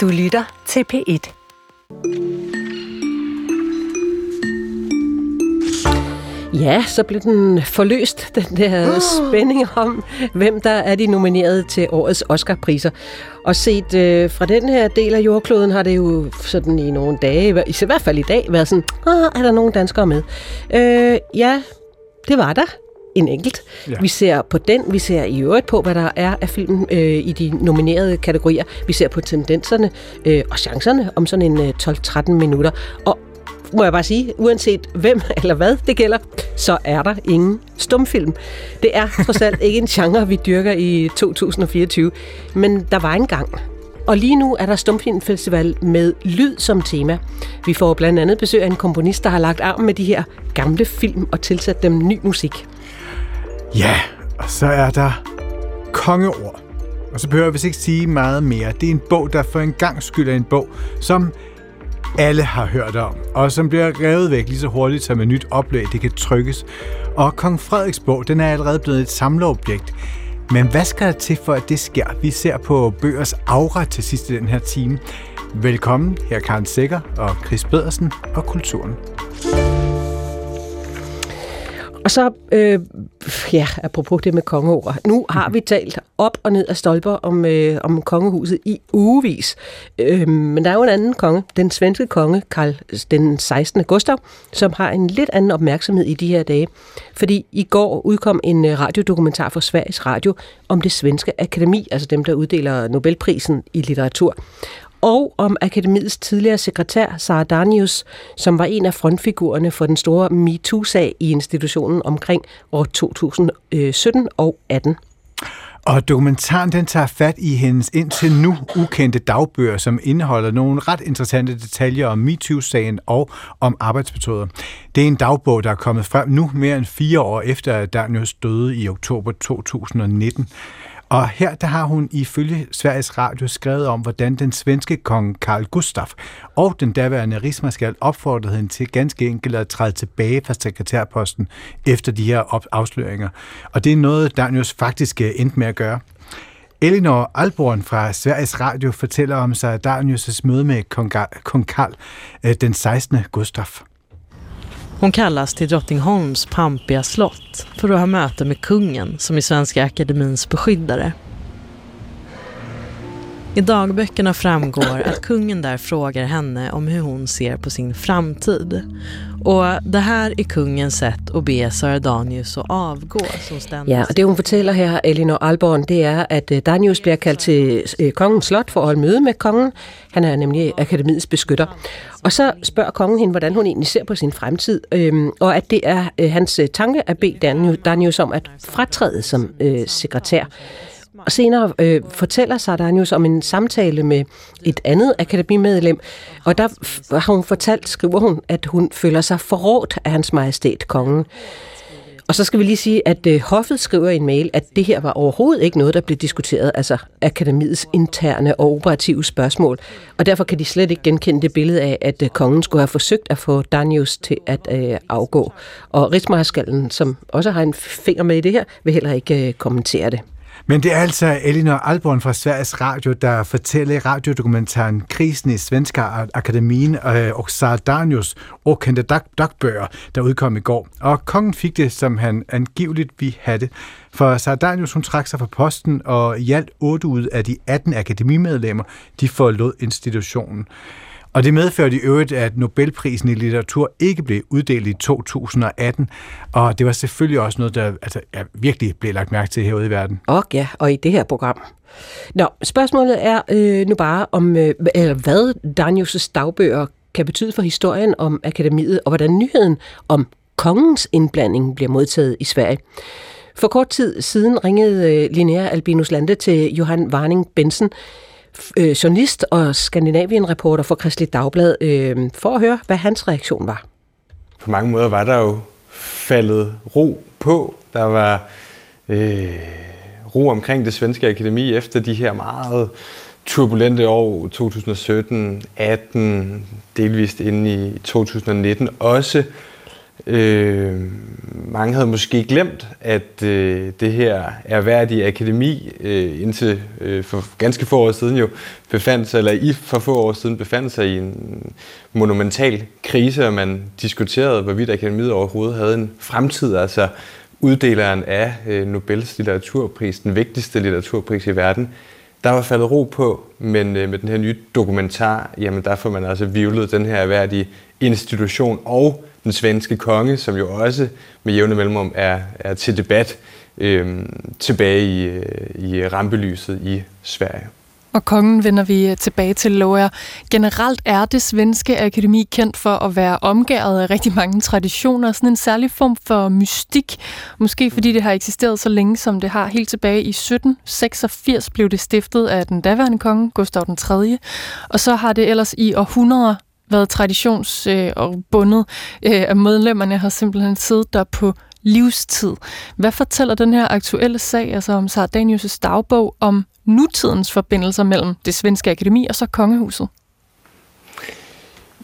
Du lytter til P1. Ja, så blev den forløst, den der uh. spænding om, hvem der er de nomineret til årets Oscar-priser. Og set øh, fra den her del af jordkloden har det jo sådan i nogle dage, i hvert fald i dag, været sådan, ah, er der nogen danskere med? Øh, ja, det var der en enkelt. Ja. Vi ser på den, vi ser i øvrigt på, hvad der er af filmen øh, i de nominerede kategorier. Vi ser på tendenserne øh, og chancerne om sådan en øh, 12-13 minutter. Og må jeg bare sige, uanset hvem eller hvad det gælder, så er der ingen stumfilm. Det er trods alt ikke en genre, vi dyrker i 2024, men der var engang. Og lige nu er der Stumfilmfestival med lyd som tema. Vi får blandt andet besøg af en komponist, der har lagt arm med de her gamle film og tilsat dem ny musik. Ja, og så er der kongeord. Og så behøver jeg vist ikke sige meget mere. Det er en bog, der for en gang skyld er en bog, som alle har hørt om, og som bliver revet væk lige så hurtigt som et nyt oplæg, det kan trykkes. Og Kong Frederiks bog, den er allerede blevet et samleobjekt. Men hvad skal der til for, at det sker? Vi ser på bøgers aura til sidst i den her time. Velkommen, her Karen Sikker og Chris Pedersen og Kulturen. Og så, øh, ja, apropos det med kongeord. Nu har vi talt op og ned af stolper om, øh, om kongehuset i ugevis. Øh, men der er jo en anden konge, den svenske konge, Karl den 16. Gustav, som har en lidt anden opmærksomhed i de her dage. Fordi i går udkom en øh, radiodokumentar fra Sveriges Radio om det svenske akademi, altså dem, der uddeler Nobelprisen i litteratur og om akademiets tidligere sekretær, Sara Danius, som var en af frontfigurerne for den store MeToo-sag i institutionen omkring år 2017 og 18. Og dokumentaren den tager fat i hendes indtil nu ukendte dagbøger, som indeholder nogle ret interessante detaljer om MeToo-sagen og om arbejdsmetoder. Det er en dagbog, der er kommet frem nu mere end fire år efter, at Danius døde i oktober 2019. Og her der har hun ifølge Sveriges Radio skrevet om, hvordan den svenske kong Carl Gustaf og den daværende rigsmarskal opfordrede hende til ganske enkelt at træde tilbage fra sekretærposten efter de her afsløringer. Og det er noget, Danius faktisk øh, endte med at gøre. Elinor Alborn fra Sveriges Radio fortæller om sig Danius' møde med kong Karl øh, den 16. Gustaf. Hon kallas till Drottningholms pampiga slott för att ha möte med kungen som är Svenska Akademins beskyddare. I dagböckerna framgår att kungen där frågar henne om hur hon ser på sin framtid. Och det här är kungens sätt att be Sara Danius att avgå. Som ständigt... Ja, det hun fortæller her, Elinor Alborn, det er, at øh, Danius bliver kaldt til øh, kongens slot for at holde møde med kongen. Han er nemlig akademiets beskytter. Og så spørger kongen hende, hvordan hun egentlig ser på sin fremtid, øhm, og at det er øh, hans øh, tanke at bede Danius om at fratræde som øh, sekretær. Og senere øh, fortæller Sardanius om en samtale med et andet akademimedlem, og der har hun fortalt, skriver hun, at hun føler sig forrådt af hans majestæt, kongen. Og så skal vi lige sige, at øh, Hoffet skriver i en mail, at det her var overhovedet ikke noget, der blev diskuteret, altså akademiets interne og operative spørgsmål. Og derfor kan de slet ikke genkende det billede af, at øh, kongen skulle have forsøgt at få Danius til at øh, afgå. Og rigsmarskallen, som også har en finger med i det her, vil heller ikke øh, kommentere det. Men det er altså Elinor Alborn fra Sveriges Radio, der fortæller i radiodokumentaren Krisen i Svenska Akademien øh, og Sardanius kendte dagbøger, der udkom i går. Og kongen fik det, som han angiveligt vi havde. For Sardanius, hun trak sig fra posten, og i alt 8 ud af de 18 akademimedlemmer, de forlod institutionen. Og det medførte i øvrigt, at Nobelprisen i litteratur ikke blev uddelt i 2018, og det var selvfølgelig også noget, der altså, virkelig blev lagt mærke til herude i verden. Og ja, og i det her program. Nå, spørgsmålet er øh, nu bare om, øh, eller hvad Danius' dagbøger kan betyde for historien om akademiet, og hvordan nyheden om kongens indblanding bliver modtaget i Sverige. For kort tid siden ringede øh, Linnea Albinus Lande til Johan Warning Bensen, øh, journalist og Skandinavien-reporter for Kristelig Dagblad, øh, for at høre, hvad hans reaktion var. På mange måder var der jo faldet ro på. Der var øh, ro omkring det svenske akademi efter de her meget turbulente år 2017, 18, delvist inde i 2019. Også Øh, mange havde måske glemt, at øh, det her erhverdige akademi øh, indtil øh, for ganske få år siden jo befandt sig, eller i for få år siden befandt sig i en monumental krise, og man diskuterede, hvorvidt akademiet overhovedet havde en fremtid. Altså uddeleren af øh, Nobels litteraturpris, den vigtigste litteraturpris i verden, der var faldet ro på, men øh, med den her nye dokumentar, jamen der får man altså vivlet den her erhverdige institution og den svenske konge, som jo også med jævne mellemrum er, er til debat øh, tilbage i, øh, i rampelyset i Sverige. Og kongen vender vi øh, tilbage til, lover Generelt er det svenske akademi kendt for at være omgæret af rigtig mange traditioner, sådan en særlig form for mystik. Måske fordi det har eksisteret så længe, som det har. Helt tilbage i 1786 blev det stiftet af den daværende konge, Gustav den 3. Og så har det ellers i århundreder været traditions- øh, og bundet, øh, af medlemmerne har simpelthen siddet der på livstid. Hvad fortæller den her aktuelle sag, altså om Sardanius' dagbog, om nutidens forbindelser mellem det svenske akademi og så kongehuset?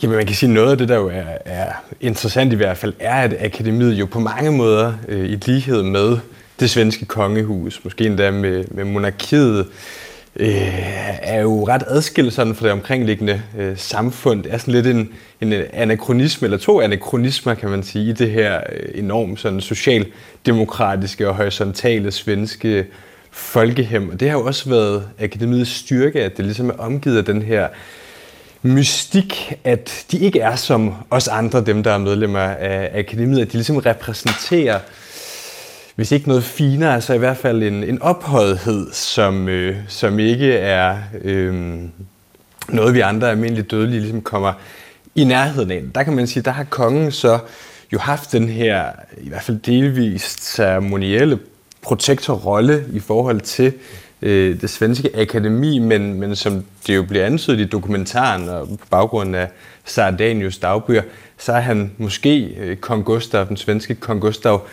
Jamen man kan sige, noget af det, der jo er, er interessant i hvert fald, er, at akademiet jo på mange måder øh, i lighed med det svenske kongehus, måske endda med, med monarkiet, øh, er jo ret adskilt sådan fra det omkringliggende øh, samfund. Det er sådan lidt en, en anachronisme, eller to anachronismer, kan man sige, i det her øh, enormt sådan socialdemokratiske og horisontale svenske folkehem. Og det har jo også været akademiets styrke, at det ligesom er omgivet af den her mystik, at de ikke er som os andre, dem der er medlemmer af akademiet, at de ligesom repræsenterer hvis ikke noget finere, så i hvert fald en, en ophøjethed, som, øh, som ikke er øh, noget, vi andre almindelige dødelige ligesom kommer i nærheden af. Der kan man sige, der har kongen så jo haft den her, i hvert fald delvist ceremonielle protektorrolle i forhold til øh, det svenske akademi, men, men som det jo bliver antydet i dokumentaren og på baggrund af Sardanius dagbøger, så er han måske øh, kong Gustav, den svenske kong Gustav,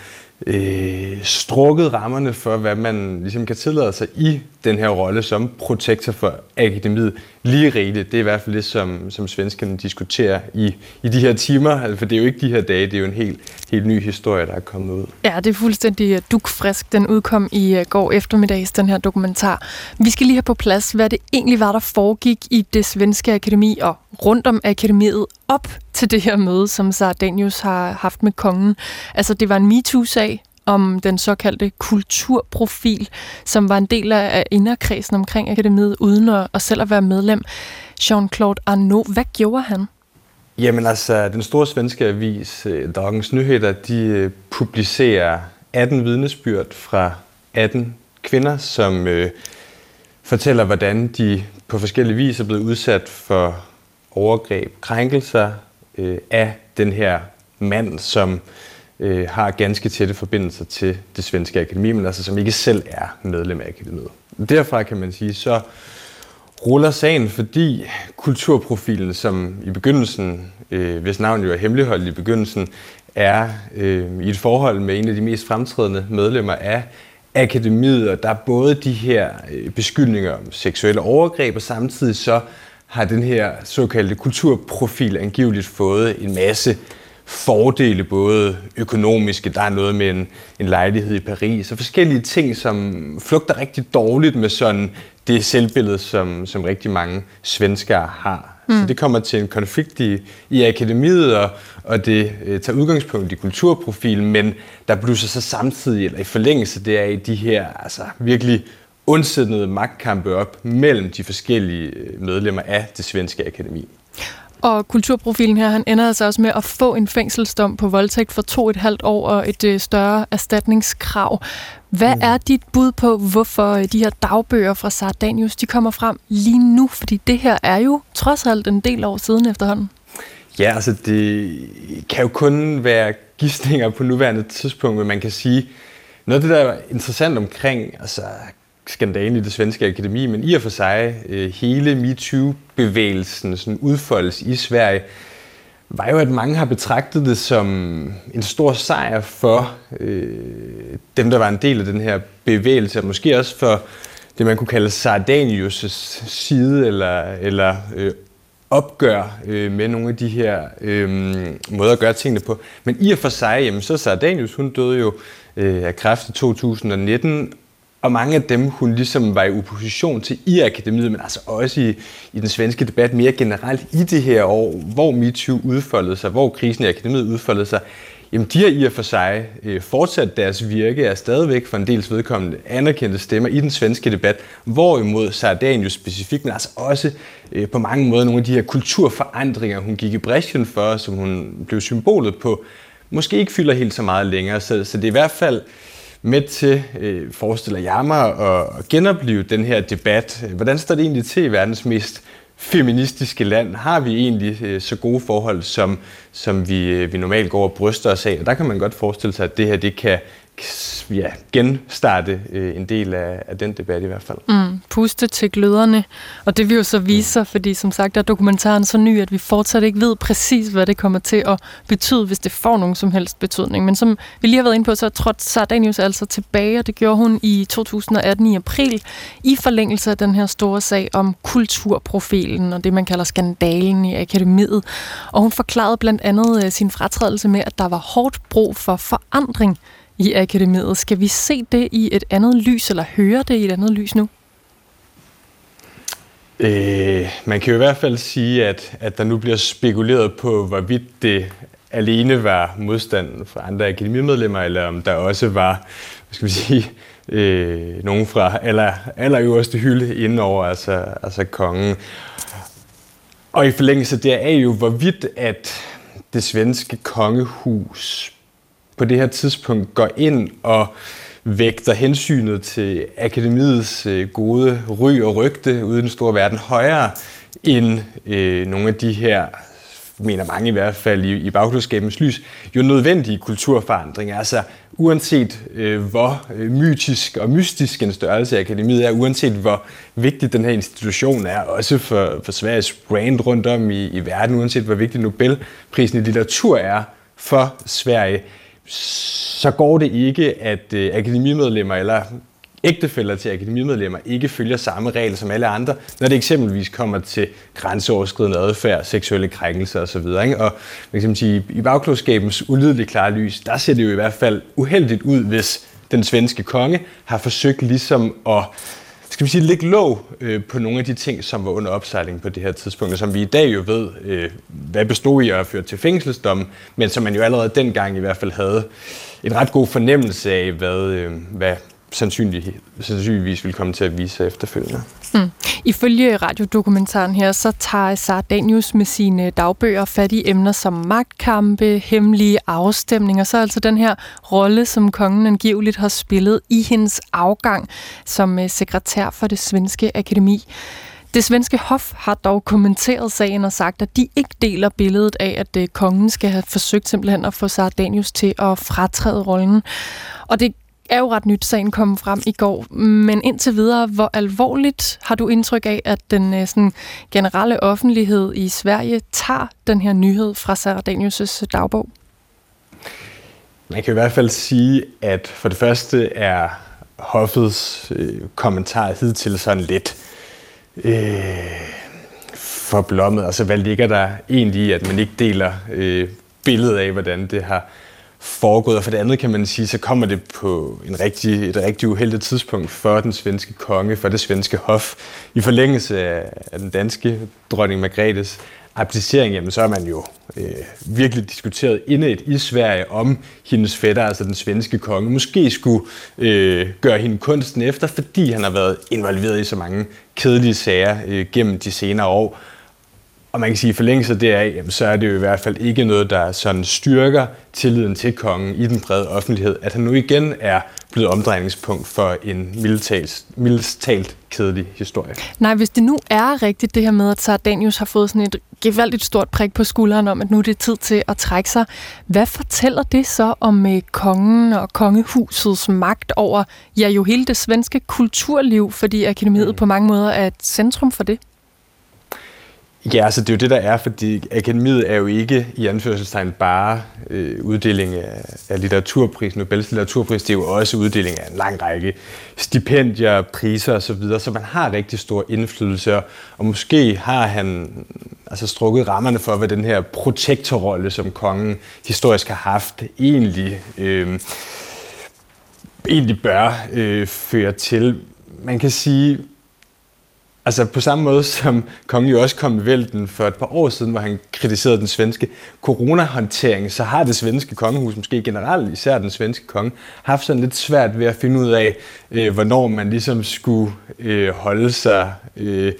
øh, strukket rammerne for, hvad man ligesom kan tillade sig i den her rolle som protektor for akademiet. Lige rigeligt, det er i hvert fald det, som, som svenskerne diskuterer i, i de her timer, altså, for det er jo ikke de her dage, det er jo en helt, helt ny historie, der er kommet ud. Ja, det er fuldstændig øh, dukfrisk. Den udkom i øh, går eftermiddags, den her dokumentar. Vi skal lige have på plads, hvad det egentlig var, der foregik i det svenske akademi og rundt om akademiet op til det her møde, som Sardanius har haft med kongen. Altså, det var en MeToo-sag om den såkaldte kulturprofil, som var en del af inderkredsen omkring akademiet, uden at, at selv at være medlem. Jean-Claude Arnaud, hvad gjorde han? Jamen altså, den store svenske avis øh, Dagens Nyheder, de øh, publicerer 18 vidnesbyrd fra 18 kvinder, som øh, fortæller, hvordan de på forskellige vis er blevet udsat for overgreb, krænkelser øh, af den her mand, som øh, har ganske tætte forbindelser til det svenske akademi, men altså som ikke selv er medlem af akademiet. Derfra kan man sige, så ruller sagen, fordi kulturprofilen, som i begyndelsen, øh, hvis navn jo er hemmeligholdt i begyndelsen, er øh, i et forhold med en af de mest fremtrædende medlemmer af akademiet, og der er både de her øh, beskyldninger om seksuelle overgreb, og samtidig så har den her såkaldte kulturprofil angiveligt fået en masse fordele, både økonomiske, der er noget med en, en lejlighed i Paris, og forskellige ting, som flugter rigtig dårligt med sådan det selvbillede, som, som rigtig mange svenskere har. Mm. Så det kommer til en konflikt i, i akademiet, og, og det øh, tager udgangspunkt i kulturprofilen, men der blusser så samtidig, eller i forlængelse deraf, de her altså, virkelig ondsættende magtkampe op mellem de forskellige øh, medlemmer af det svenske akademi. Og kulturprofilen her, han ender altså også med at få en fængselsdom på voldtægt for to et halvt år og et øh, større erstatningskrav. Hvad mm. er dit bud på, hvorfor øh, de her dagbøger fra Sardanius, de kommer frem lige nu? Fordi det her er jo trods alt en del år siden efterhånden. Ja, altså det kan jo kun være gidsninger på nuværende tidspunkt, men man kan sige, noget af det, der er interessant omkring altså, skandalen i det svenske akademi, men i og for sig øh, hele MeToo-bevægelsen sådan udfoldes i Sverige, var jo, at mange har betragtet det som en stor sejr for øh, dem, der var en del af den her bevægelse, og måske også for det, man kunne kalde Sardanius' side eller, eller øh, opgør øh, med nogle af de her øh, måder at gøre tingene på. Men i og for sig, jamen, så Sardanius, hun døde jo øh, af kræft i 2019, og mange af dem, hun ligesom var i opposition til i akademiet, men altså også i, i den svenske debat mere generelt i det her år, hvor MeToo udfoldede sig, hvor krisen i akademiet udfoldede sig, jamen de har i og for sig øh, fortsat deres virke, er stadigvæk for en dels vedkommende anerkendte stemmer i den svenske debat, hvorimod Sardanius specifikt, men altså også øh, på mange måder nogle af de her kulturforandringer, hun gik i bræschen for, som hun blev symbolet på, måske ikke fylder helt så meget længere. Så, så det er i hvert fald med til, øh, forestiller jeg mig, at genopleve den her debat. Hvordan står det egentlig til i verdens mest feministiske land? Har vi egentlig øh, så gode forhold, som, som vi, øh, vi normalt går og bryster os af? Og der kan man godt forestille sig, at det her det kan ja, genstarte øh, en del af, af den debat i hvert fald. Mm, puste til gløderne, og det vil jo så vise sig, fordi som sagt er dokumentaren så ny, at vi fortsat ikke ved præcis, hvad det kommer til at betyde, hvis det får nogen som helst betydning. Men som vi lige har været inde på, så trådte Sardanius altså tilbage, og det gjorde hun i 2018 i april, i forlængelse af den her store sag om kulturprofilen og det, man kalder skandalen i akademiet. Og hun forklarede blandt andet øh, sin fratrædelse med, at der var hårdt brug for forandring i akademiet. Skal vi se det i et andet lys, eller høre det i et andet lys nu? Øh, man kan jo i hvert fald sige, at, at der nu bliver spekuleret på, hvorvidt det alene var modstanden fra andre akademimedlemmer, eller om der også var, hvad skal vi sige, øh, nogen fra aller, allerøverste hylde indover, altså, altså kongen. Og i forlængelse der jo, hvorvidt at det svenske kongehus på det her tidspunkt går ind og vægter hensynet til akademiets øh, gode ry og rygte ude i den store verden højere end øh, nogle af de her mener mange i hvert fald i, i bagklodskabens lys, jo nødvendige kulturforandringer. Altså uanset øh, hvor øh, mytisk og mystisk en størrelse akademiet er, uanset hvor vigtig den her institution er, også for, for Sveriges brand rundt om i, i verden, uanset hvor vigtig Nobelprisen i litteratur er for Sverige, så går det ikke, at øh, akademimedlemmer eller ægtefælder til akademimedlemmer ikke følger samme regler som alle andre, når det eksempelvis kommer til grænseoverskridende adfærd, seksuelle krænkelser osv. Og man kan sige, i bagklodskabens ulideligt klare lys, der ser det jo i hvert fald uheldigt ud, hvis den svenske konge har forsøgt ligesom at skal vi sige, lægge låg øh, på nogle af de ting, som var under opsejling på det her tidspunkt, og som vi i dag jo ved, øh, hvad bestod i at føre til fængselsdom, men som man jo allerede dengang i hvert fald havde en ret god fornemmelse af, hvad, øh, hvad sandsynlig, sandsynligvis vil komme til at vise sig efterfølgende. Mm. Ifølge radiodokumentaren her, så tager Sardanius med sine dagbøger fat i emner som magtkampe, hemmelige afstemninger, så altså den her rolle, som kongen angiveligt har spillet i hendes afgang som øh, sekretær for det svenske akademi. Det svenske hof har dog kommenteret sagen og sagt, at de ikke deler billedet af, at øh, kongen skal have forsøgt simpelthen at få Sardanius til at fratræde rollen. Og det er jo ret nyt, sagen kom frem i går. Men indtil videre, hvor alvorligt har du indtryk af, at den øh, sådan, generelle offentlighed i Sverige tager den her nyhed fra Sardanius' øh, dagbog? Man kan i hvert fald sige, at for det første er hoffets øh, kommentar hidtil sådan lidt øh, forblommet. Altså, hvad ligger der egentlig i, at man ikke deler øh, billedet af, hvordan det har foregået, og for det andet kan man sige, så kommer det på en rigtig, et rigtig uheldigt tidspunkt for den svenske konge, for det svenske hof. I forlængelse af den danske dronning Margrethes abdicering, jamen så er man jo øh, virkelig diskuteret indet i Sverige om hendes fætter, altså den svenske konge, måske skulle øh, gøre hende kunsten efter, fordi han har været involveret i så mange kedelige sager øh, gennem de senere år. Og man kan sige, at i forlængelse deraf, jamen, så er det jo i hvert fald ikke noget, der sådan styrker tilliden til kongen i den brede offentlighed, at han nu igen er blevet omdrejningspunkt for en mildest talt kedelig historie. Nej, hvis det nu er rigtigt det her med, at Sardanius har fået sådan et gevaldigt stort prik på skulderen om, at nu er det tid til at trække sig. Hvad fortæller det så om øh, kongen og kongehusets magt over ja, jo hele det svenske kulturliv, fordi akademiet mm. på mange måder er et centrum for det? Ja, altså det er jo det, der er, fordi akademiet er jo ikke i anførselstegn bare øh, uddeling af, af litteraturpris, Nobels litteraturpris, det er jo også uddeling af en lang række stipendier, priser osv., så, videre, så man har rigtig stor indflydelse, og måske har han altså strukket rammerne for, hvad den her protektorrolle, som kongen historisk har haft, egentlig, øh, egentlig bør øh, føre til. Man kan sige, Altså på samme måde som kongen jo også kom i vælten for et par år siden, hvor han kritiserede den svenske coronahåndtering, så har det svenske kongehus, måske generelt især den svenske konge, haft sådan lidt svært ved at finde ud af, øh, hvornår man ligesom skulle øh, holde sig øh,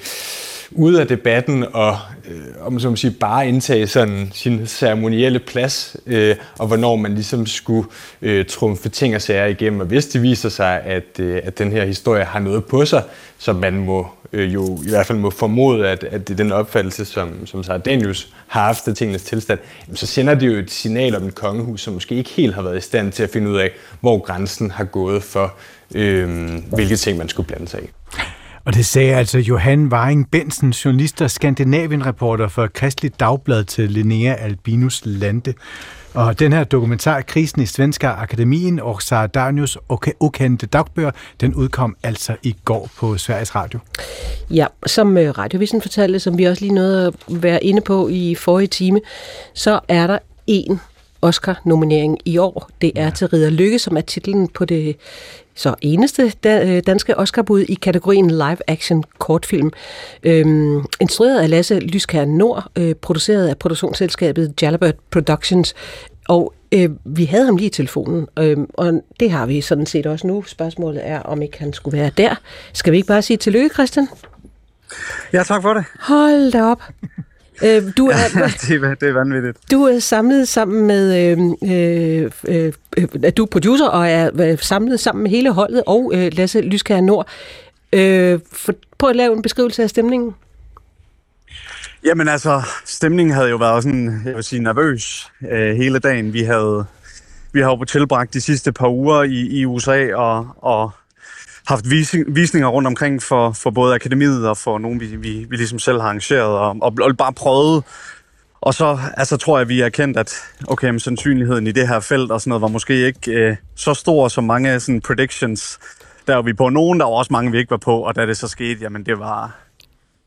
ude af debatten og øh, om så man sige, bare indtage sådan sin ceremonielle plads, øh, og hvornår man ligesom skulle øh, trumfe ting og sager igennem. Og hvis det viser sig, at, øh, at den her historie har noget på sig, som man må øh, jo i hvert fald må formode, at, at det er den opfattelse, som, som Danius har haft af tingenes tilstand, jamen, så sender det jo et signal om et kongehus, som måske ikke helt har været i stand til at finde ud af, hvor grænsen har gået for, øh, hvilke ting man skulle blande sig i. Og det sagde altså Johan Waring Bensen, journalist og Skandinavien-reporter for Kristelig Dagblad til Linnea Albinus Lande. Og den her dokumentar, Krisen i Svenska Akademien og Sardanius ukendte dagbøger, den udkom altså i går på Sveriges Radio. Ja, som øh, Radiovisen fortalte, som vi også lige nåede at være inde på i forrige time, så er der en Oscar-nominering i år. Det er til Ridder Lykke, som er titlen på det så eneste øh, danske Oscarbud i kategorien live action kortfilm. Øhm, instrueret af Lasse Lyskær Nord, øh, produceret af produktionsselskabet Jalabert Productions, og øh, vi havde ham lige i telefonen, øh, og det har vi sådan set også nu. Spørgsmålet er, om ikke han skulle være der. Skal vi ikke bare sige tillykke, Christian? Ja, tak for det. Hold da op. Øh, du er, det, er, det er vanvittigt. Du er samlet sammen med, øh, øh, øh, du er producer og er øh, samlet sammen med hele holdet og øh, Lasse Lyskær Nord. Øh, for, prøv at lave en beskrivelse af stemningen. Jamen altså, stemningen havde jo været sådan, jeg vil sige, nervøs øh, hele dagen. Vi havde, vi har jo tilbragt de sidste par uger i, i USA og, og haft visninger rundt omkring for, for både akademiet og for nogen, vi, vi, vi ligesom selv har arrangeret, og, og, og bare prøvet. Og så altså, tror jeg, vi har kendt, at okay, men sandsynligheden i det her felt og sådan noget var måske ikke øh, så stor som mange sådan, predictions. Der var vi på nogen, der var også mange, vi ikke var på, og da det så skete, jamen det var,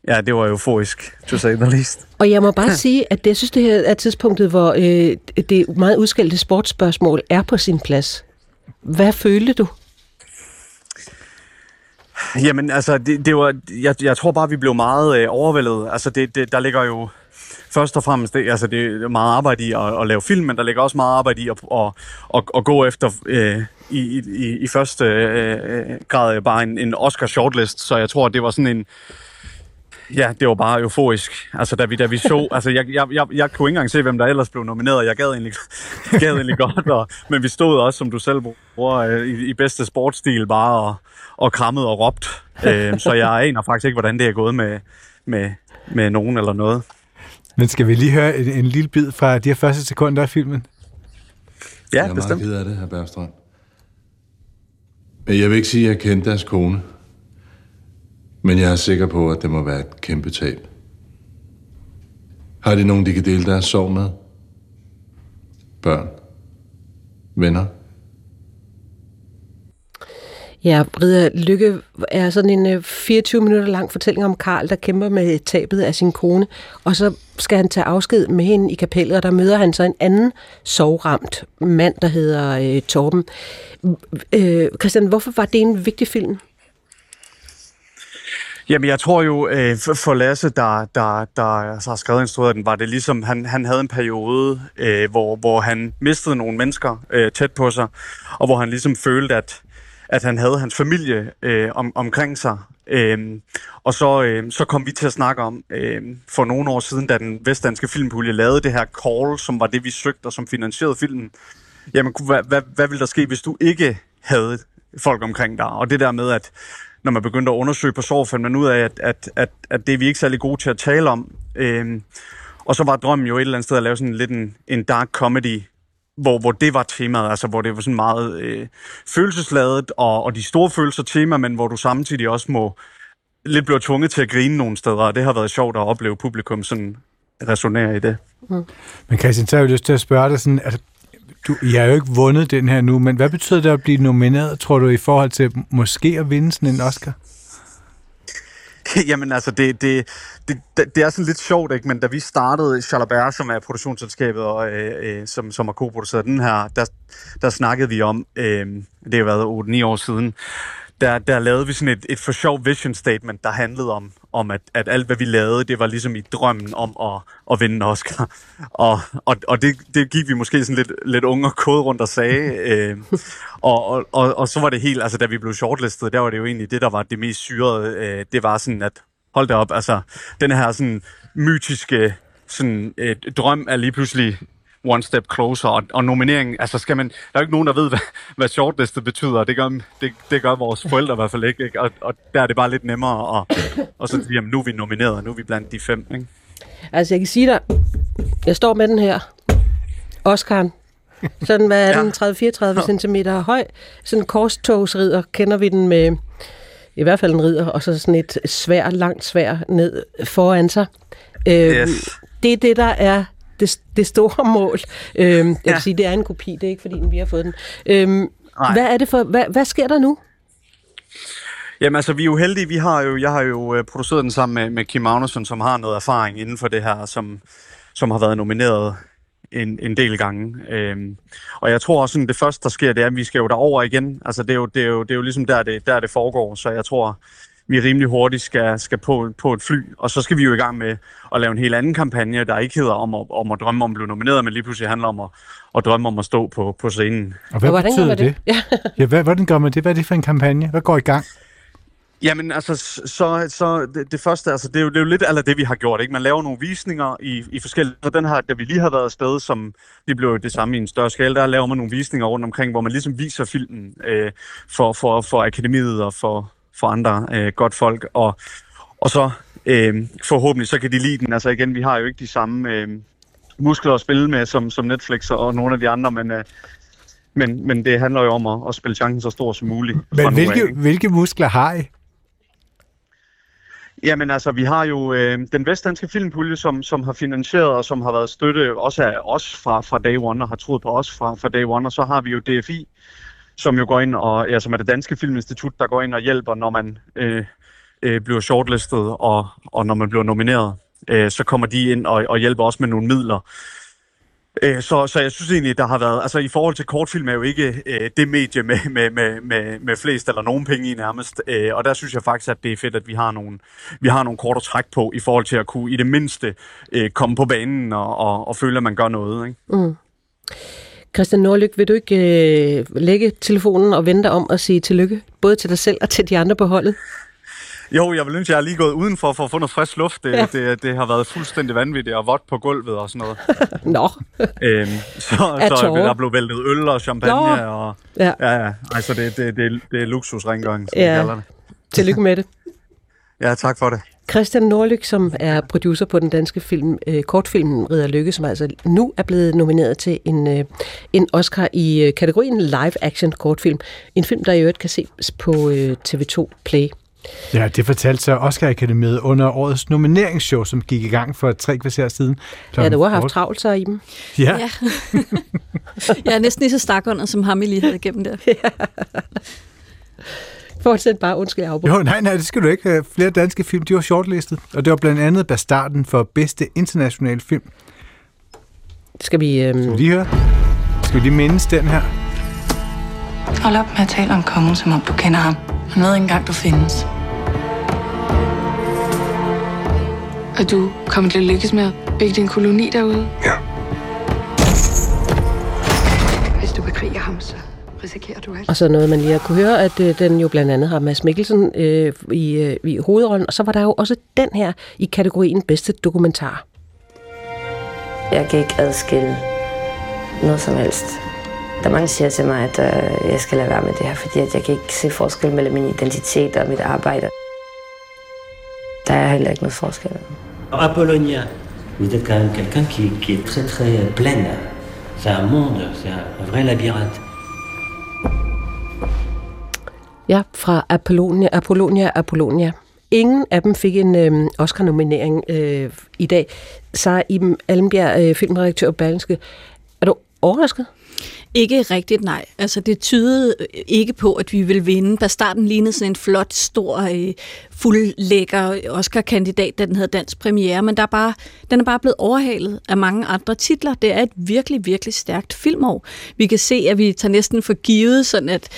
Ja, det var euforisk, to say the least. Og jeg må bare sige, at det, jeg synes, det her er tidspunktet, hvor øh, det meget udskældte sportsspørgsmål er på sin plads. Hvad følte du? Jamen, altså, det, det var, jeg, jeg tror bare, vi blev meget øh, overvældet. Altså, det, det, der ligger jo først og fremmest, det, altså, det er meget arbejde i at, at lave film, men der ligger også meget arbejde i at, at, at, at gå efter øh, i, i, i første øh, øh grad øh, bare en, en Oscar shortlist. Så jeg tror, det var sådan en Ja, det var bare euforisk. Altså, da vi, da vi så... Altså, jeg, jeg, jeg, jeg kunne ikke engang se, hvem der ellers blev nomineret. Jeg gad egentlig, jeg gad egentlig godt. Og, men vi stod også, som du selv bruger, øh, i, i bedste sportsstil bare og, og krammede og råbt. Øh, så jeg aner faktisk ikke, hvordan det er gået med, med, med nogen eller noget. Men skal vi lige høre en, en lille bid fra de her første sekunder af filmen? Ja, jeg er bestemt. meget ked af det, her Bergstrand. Men jeg vil ikke sige, at jeg kendte deres kone. Men jeg er sikker på, at det må være et kæmpe tab. Har de nogen, de kan dele deres sorg med? Børn? Venner? Ja, Brida Lykke er sådan en øh, 24 minutter lang fortælling om Karl, der kæmper med tabet af sin kone, og så skal han tage afsked med hende i kapellet, og der møder han så en anden sovramt mand, der hedder øh, Torben. Øh, Christian, hvorfor var det en vigtig film? Jamen, jeg tror jo, øh, for Lasse, der, der, der altså har skrevet instrueret den, var det ligesom, han, han havde en periode, øh, hvor, hvor han mistede nogle mennesker øh, tæt på sig, og hvor han ligesom følte, at, at han havde hans familie øh, om, omkring sig. Øh, og så, øh, så kom vi til at snakke om, øh, for nogle år siden, da den vestdanske filmpulje lavede det her call, som var det, vi søgte og som finansierede filmen. Jamen, hvad, hvad, hvad ville der ske, hvis du ikke havde folk omkring dig? Og det der med, at når man begyndte at undersøge på sorg, fandt man ud af, at, at, at, at det er vi ikke særlig gode til at tale om. Øhm, og så var drømmen jo et eller andet sted at lave sådan lidt en, en dark comedy, hvor, hvor det var temaet, altså hvor det var sådan meget øh, følelsesladet, og, og de store følelser tema, men hvor du samtidig også må lidt blive tvunget til at grine nogle steder, og det har været sjovt at opleve publikum sådan resonere i det. Mm. Men Christian, så har jeg lyst til at spørge dig sådan, altså, du, jeg har jo ikke vundet den her nu, men hvad betyder det at blive nomineret, tror du, i forhold til måske at vinde sådan en Oscar? Jamen altså, det, det, det, det er sådan lidt sjovt, ikke? men da vi startede Chalabert, som er produktionsselskabet, og, øh, øh, som, som har co-produceret den her, der, der snakkede vi om, øh, det har været 8-9 år siden, der, der lavede vi sådan et, et for sjov vision statement, der handlede om, om at, at alt, hvad vi lavede, det var ligesom i drømmen om at, at vinde en Oscar. Og, og, og det, det gik vi måske sådan lidt, lidt unge og kode rundt og sagde. Øh, og, og, og, og så var det helt, altså da vi blev shortlistet, der var det jo egentlig det, der var det mest syrede. Øh, det var sådan, at hold det op, altså den her sådan mytiske sådan, øh, drøm er lige pludselig one step closer, og, og nomineringen, altså skal man, der er jo ikke nogen, der ved, hvad, hvad shortlistet betyder, det gør, det, det gør vores forældre i hvert fald ikke, ikke? Og, og der er det bare lidt nemmere, og, og så jamen, nu er vi nomineret, nu er vi blandt de fem, ikke? Altså, jeg kan sige dig, jeg står med den her, Oscar'en, sådan, hvad er den, 30-34 cm høj, sådan en korstogsridder, kender vi den med, i hvert fald en ridder, og så sådan et svær, langt svær ned foran sig. Øhm, yes. Det er det, der er det, det store mål. Øhm, jeg ja. vil sige, det er en kopi, det er ikke fordi, vi har fået den. Øhm, hvad er det for, hvad, hvad sker der nu? Jamen altså, vi er jo heldige. Vi har jo, jeg har jo øh, produceret den sammen med, med Kim Magnussen, som har noget erfaring inden for det her, som, som har været nomineret en, en del gange. Øhm, og jeg tror også, at det første, der sker, det er, at vi skal jo derover igen. Altså, det er jo, det er jo, det er jo ligesom der det, der, det foregår. Så jeg tror, vi rimelig hurtigt skal, skal på, på et fly, og så skal vi jo i gang med at lave en helt anden kampagne, der ikke hedder om at, om at drømme om at blive nomineret, men lige pludselig handler om at, at drømme om at stå på, på scenen. Og hvad hvordan betyder det? det? Ja. ja, hvad, hvordan gør man det? Hvad er det for en kampagne? Hvad går i gang? Jamen altså, så, så det, det første, altså det er, jo, det er jo lidt af det, vi har gjort, ikke? Man laver nogle visninger i, i forskellige, så den her, da vi lige har været afsted, som det blev det samme i en større skala, der laver man nogle visninger rundt omkring, hvor man ligesom viser filmen øh, for, for, for akademiet og for, for andre øh, godt folk, og, og så øh, forhåbentlig så kan de lide den. Altså igen, vi har jo ikke de samme øh, muskler at spille med som, som Netflix og nogle af de andre, men, øh, men, men det handler jo om at, at spille chancen så stor som muligt. Men hvilke, af, hvilke muskler har I? Jamen altså, vi har jo øh, den vestdanske filmpulje, som, som har finansieret og som har været støtte også af os fra, fra day one og har troet på os fra, fra day one. Og så har vi jo DFI, som jo går ind og, ja, som er det danske filminstitut, der går ind og hjælper, når man øh, øh, bliver shortlistet og, og når man bliver nomineret. Øh, så kommer de ind og, og hjælper også med nogle midler. Øh, så, så jeg synes egentlig, der har været, altså i forhold til kortfilm er jo ikke øh, det medie med, med, med, med, med flest eller nogen penge i nærmest. Øh, og der synes jeg faktisk, at det er fedt, at vi har nogle, vi har nogle kort at trække på i forhold til at kunne i det mindste øh, komme på banen og, og, og føle, at man gør noget. Ikke? Mm. Christian Nordlyk, vil du ikke øh, lægge telefonen og vente om og sige tillykke, både til dig selv og til de andre på holdet? Jo, jeg vil ønske, jeg har lige gået udenfor for at få noget frisk luft. Det, ja. det, det har været fuldstændig vanvittigt og vådt på gulvet og sådan noget. Nå. Øhm, så så der blev væltet øl og champagne. Nå. Og, ja. ja, ja. Altså, det, det, det, det er luksusrengøring, som ja. kalder det. Tillykke med det. ja, tak for det. Christian Norlyk, som er producer på den danske film, øh, kortfilmen Ridder Lykke, som altså nu er blevet nomineret til en, øh, en Oscar i øh, kategorien Live Action Kortfilm. En film, der i øvrigt kan ses på øh, TV2 Play. Ja, det fortalte så Oscar Akademiet under årets nomineringsshow, som gik i gang for tre kvarter siden. Ja, du har haft travlt så i dem. Ja. ja. jeg er næsten lige så stak under, som ham I lige havde igennem der. ja. Fortsæt bare, undskyld, jeg Jo, nej, nej, det skal du ikke. Flere danske film, de var shortlistet, og det var blandt andet Bastarden for bedste internationale film. Skal vi... Øhm... Skal vi lige høre? Skal vi lige mindes den her? Hold op med at tale om kongen, som om du kender ham. Han ved ikke engang, du findes. Og du kommer til at lykkes med at bygge din koloni derude? Ja. Hvis du bekriger ham, så risikerer du alt. Og så noget, man lige har kunne høre, at øh, den jo blandt andet har Mads Mikkelsen øh, i, øh, i hovedrollen. Og så var der jo også den her i kategorien bedste dokumentar. Jeg kan ikke adskille noget som helst. Der mange siger til mig, at øh, jeg skal lade være med det her, fordi at jeg kan ikke se forskel mellem min identitet og mit arbejde. Der er heller ikke noget forskel. Apollonia, vous êtes quand même quelqu'un qui, qui est très très pleine. C'est un monde, c'est un vrai labyrinthe. Ja, fra Apollonia, Apollonia, Apollonia. Ingen af dem fik en øh, Oscar-nominering øh, i dag. Så Iben Almbjerg, øh, filmredaktør Berlingske, er du overrasket? Ikke rigtigt, nej. Altså, det tydede ikke på, at vi ville vinde. Bastarden lignede sådan en flot, stor, øh, fuldlækker Oscar-kandidat, da den havde dansk premiere, men der er bare, den er bare blevet overhalet af mange andre titler. Det er et virkelig, virkelig stærkt filmår. Vi kan se, at vi tager næsten for givet, sådan at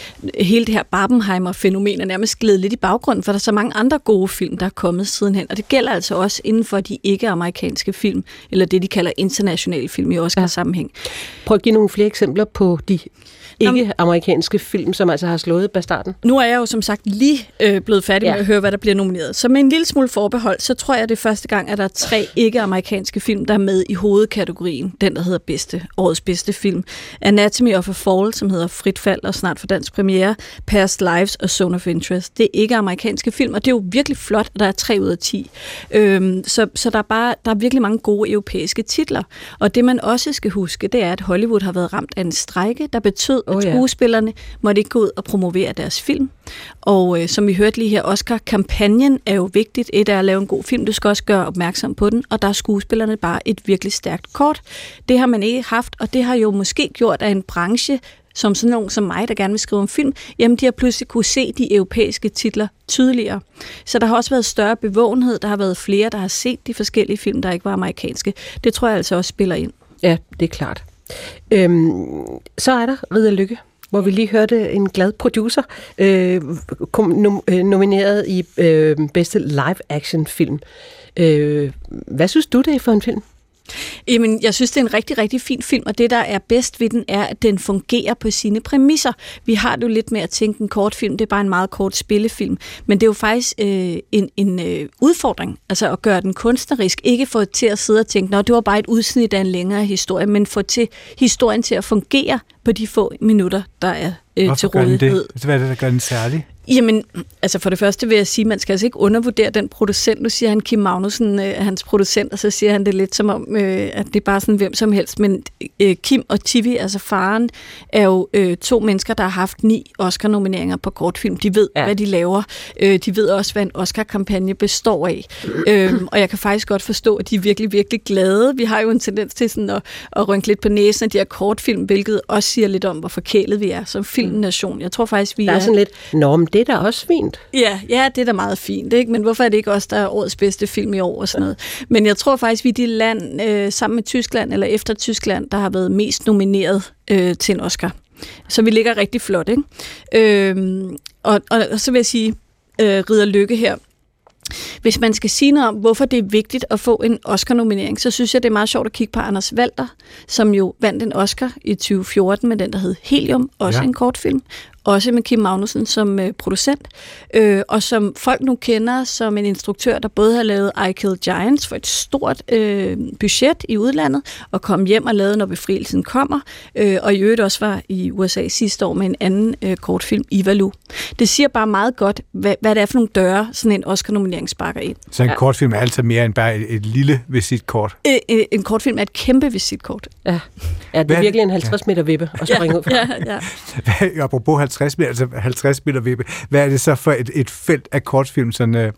hele det her Barbenheimer-fænomen er nærmest glædet lidt i baggrunden, for der er så mange andre gode film, der er kommet sidenhen. Og det gælder altså også inden for de ikke-amerikanske film, eller det, de kalder internationale film i Oscar-sammenhæng. Ja. Prøv at give nogle flere eksempler på de ikke-amerikanske film, som altså har slået Bastarden. Nu er jeg jo som sagt lige øh, blevet færdig ja. med at høre, hvad der bliver nomineret. Så med en lille smule forbehold, så tror jeg, det er første gang, at der er tre ikke-amerikanske film, der er med i hovedkategorien. Den, der hedder bedste, årets bedste film. Anatomy of a Fall, som hedder Frit Fald og snart for dansk premiere. Past Lives og Zone of Interest. Det er ikke amerikanske film, og det er jo virkelig flot, at der er tre ud af 10. Øhm, så så der, er bare, der er virkelig mange gode europæiske titler. Og det, man også skal huske, det er, at Hollywood har været ramt af en strejke, der betød, oh, ja. at skuespillerne måtte ikke gå ud og promovere deres film. Og øh, som vi hørte lige her, Oscar-kampagnen er jo vigtigt. Et er at lave en god film, du skal også gøre opmærksom på den, og der er skuespillerne bare et virkelig stærkt kort. Det har man ikke haft, og det har jo måske gjort, at en branche, som sådan nogen som mig, der gerne vil skrive om film, jamen de har pludselig kunne se de europæiske titler tydeligere. Så der har også været større bevågenhed, der har været flere, der har set de forskellige film, der ikke var amerikanske. Det tror jeg altså også spiller ind. Ja, det er klart. Øhm, så er der Ridder Lykke, hvor vi lige hørte en glad producer øh, kom, øh, nomineret i øh, bedste live-action film. Øh, hvad synes du, det er for en film? Jamen, jeg synes, det er en rigtig, rigtig fin film, og det, der er bedst ved den, er, at den fungerer på sine præmisser. Vi har det jo lidt med at tænke en kortfilm, det er bare en meget kort spillefilm, men det er jo faktisk øh, en, en øh, udfordring, altså at gøre den kunstnerisk, ikke få til at sidde og tænke, at det var bare et udsnit af en længere historie, men få til historien til at fungere på de få minutter, der er øh, til rådighed. Det? Hvad er det, der gør den særlig? Jamen, altså for det første vil jeg sige, at man skal altså ikke undervurdere den producent. Nu siger han Kim Magnussen, øh, hans producent, og så siger han det lidt som om, øh, at det er bare sådan hvem som helst. Men øh, Kim og Tivi, altså faren, er jo øh, to mennesker, der har haft ni Oscar-nomineringer på kortfilm. De ved, ja. hvad de laver. Øh, de ved også, hvad en Oscar-kampagne består af. øh, og jeg kan faktisk godt forstå, at de er virkelig, virkelig glade. Vi har jo en tendens til sådan at, at rynke lidt på næsen af de her kortfilm, hvilket også siger lidt om, hvor forkælet vi er som filmnation. Jeg tror faktisk, vi der er... er sådan lidt, norm, det er da også fint. Ja, ja, det er da meget fint, ikke? men hvorfor er det ikke også der er årets bedste film i år og sådan noget? Men jeg tror faktisk, vi er de land, øh, sammen med Tyskland, eller efter Tyskland, der har været mest nomineret øh, til en Oscar. Så vi ligger rigtig flot, ikke? Øh, og, og, og så vil jeg sige, øh, Ridder Lykke her, hvis man skal sige noget om, hvorfor det er vigtigt at få en Oscar-nominering, så synes jeg, det er meget sjovt at kigge på Anders Walter, som jo vandt en Oscar i 2014 med den, der hed Helium, også ja. en kortfilm også med Kim Magnussen som øh, producent, øh, og som folk nu kender som en instruktør, der både har lavet I Kill Giants for et stort øh, budget i udlandet, og kom hjem og lavede Når befrielsen kommer, øh, og i øvrigt også var i USA sidste år med en anden øh, kortfilm, Ivalu. Det siger bare meget godt, hvad, hvad det er for nogle døre, sådan en Oscar-nominering sparker ind. Så en ja. kortfilm er altså mere end bare et, et lille visitkort? Øh, øh, en kortfilm er et kæmpe visitkort. Ja, ja det er virkelig en 50 meter vippe at springe ja, ud fra. Ja, ja. Apropos 50 50 meter, altså 50 meter vippe. Hvad er det så for et, et felt af kortfilm, sådan, øh,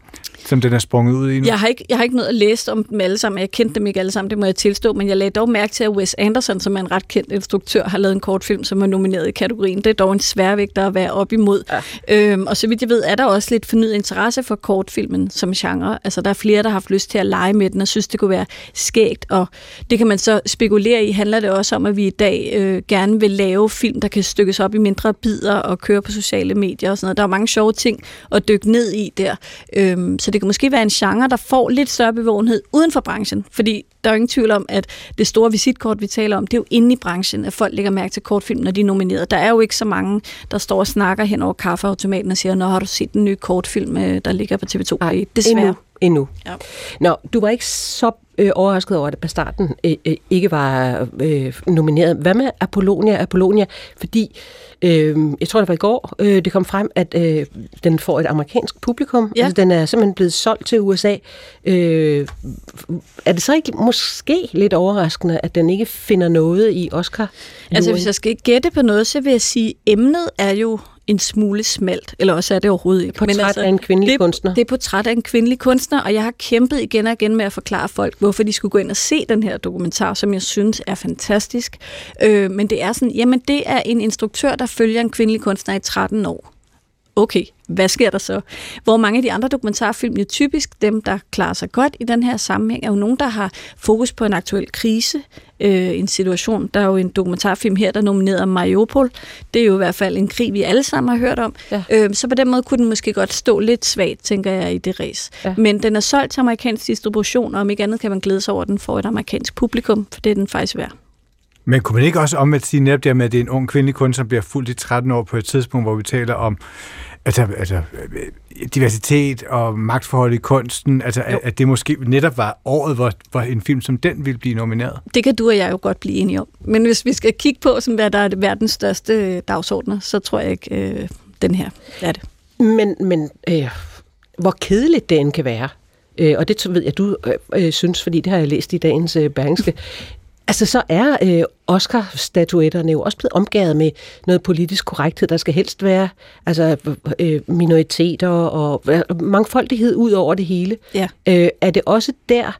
som den er sprunget ud i nu? Jeg har ikke, jeg har ikke noget at læse om dem alle sammen. Jeg kendte dem ikke alle sammen, det må jeg tilstå. Men jeg lagde dog mærke til, at Wes Anderson, som er en ret kendt instruktør, har lavet en kortfilm, som er nomineret i kategorien. Det er dog en sværvægt at være op imod. Ja. Øhm, og så vidt jeg ved, er der også lidt fornyet interesse for kortfilmen som genre. Altså, der er flere, der har haft lyst til at lege med den og synes, det kunne være skægt. Og det kan man så spekulere i. Handler det også om, at vi i dag øh, gerne vil lave film, der kan stykkes op i mindre bidder og køre på sociale medier og sådan noget. Der er mange sjove ting at dykke ned i der. Øhm, så det kan måske være en genre, der får lidt større bevågenhed uden for branchen. Fordi der er jo ingen tvivl om, at det store visitkort, vi taler om, det er jo inde i branchen, at folk lægger mærke til kortfilm, når de er nomineret. Der er jo ikke så mange, der står og snakker hen over kaffeautomaten og siger, Nå, har du set den nye kortfilm, øh, der ligger på TV2? Nej, desværre. Endnu. endnu. Ja. Nå, du var ikke så øh, overrasket over, at Bastarden øh, øh, ikke var øh, nomineret. Hvad med Apollonia? Apollonia, fordi øh, jeg tror, det var i går, øh, det kom frem, at øh, den får et amerikansk publikum. Ja. Altså, den er simpelthen blevet solgt til USA. Øh, er det så ikke måske lidt overraskende, at den ikke finder noget i Oscar? Altså, hvis jeg skal gætte på noget, så vil jeg sige, at emnet er jo en smule smalt, eller også er det overhovedet ikke. Portræt Men altså, af en kvindelig det, kunstner. Det er portræt af en kvindelig kunstner, og jeg har kæmpet igen og igen med at forklare folk, hvor hvorfor de skulle gå ind og se den her dokumentar, som jeg synes er fantastisk. Øh, men det er sådan, jamen det er en instruktør, der følger en kvindelig kunstner i 13 år okay, hvad sker der så? Hvor mange af de andre dokumentarfilm, jo typisk dem, der klarer sig godt i den her sammenhæng, er jo nogen, der har fokus på en aktuel krise, øh, en situation. Der er jo en dokumentarfilm her, der nominerer Mariupol. Det er jo i hvert fald en krig, vi alle sammen har hørt om. Ja. Øh, så på den måde kunne den måske godt stå lidt svagt, tænker jeg, i det race. Ja. Men den er solgt til amerikansk distribution, og om ikke andet kan man glæde sig over, at den får et amerikansk publikum, for det er den faktisk værd. Men kunne man ikke også omvendt sige netop der med, at det er en ung kvindelig kunde, som bliver fuldt i 13 år på et tidspunkt, hvor vi taler om altså, altså, diversitet og magtforhold i kunsten, altså at, at det måske netop var året, hvor, hvor en film som den ville blive nomineret? Det kan du og jeg jo godt blive enige om. Men hvis vi skal kigge på, som hvad der er verdens største dagsordner, så tror jeg ikke, øh, den her er det. Men, men øh, hvor kedeligt den kan være, øh, og det ved jeg, du øh, øh, synes, fordi det har jeg læst i dagens øh, Berlingske, Altså, så er øh, Oscar-statuetterne jo også blevet omgavet med noget politisk korrekthed. Der skal helst være altså, øh, minoriteter og øh, mangfoldighed ud over det hele. Ja. Øh, er det også der,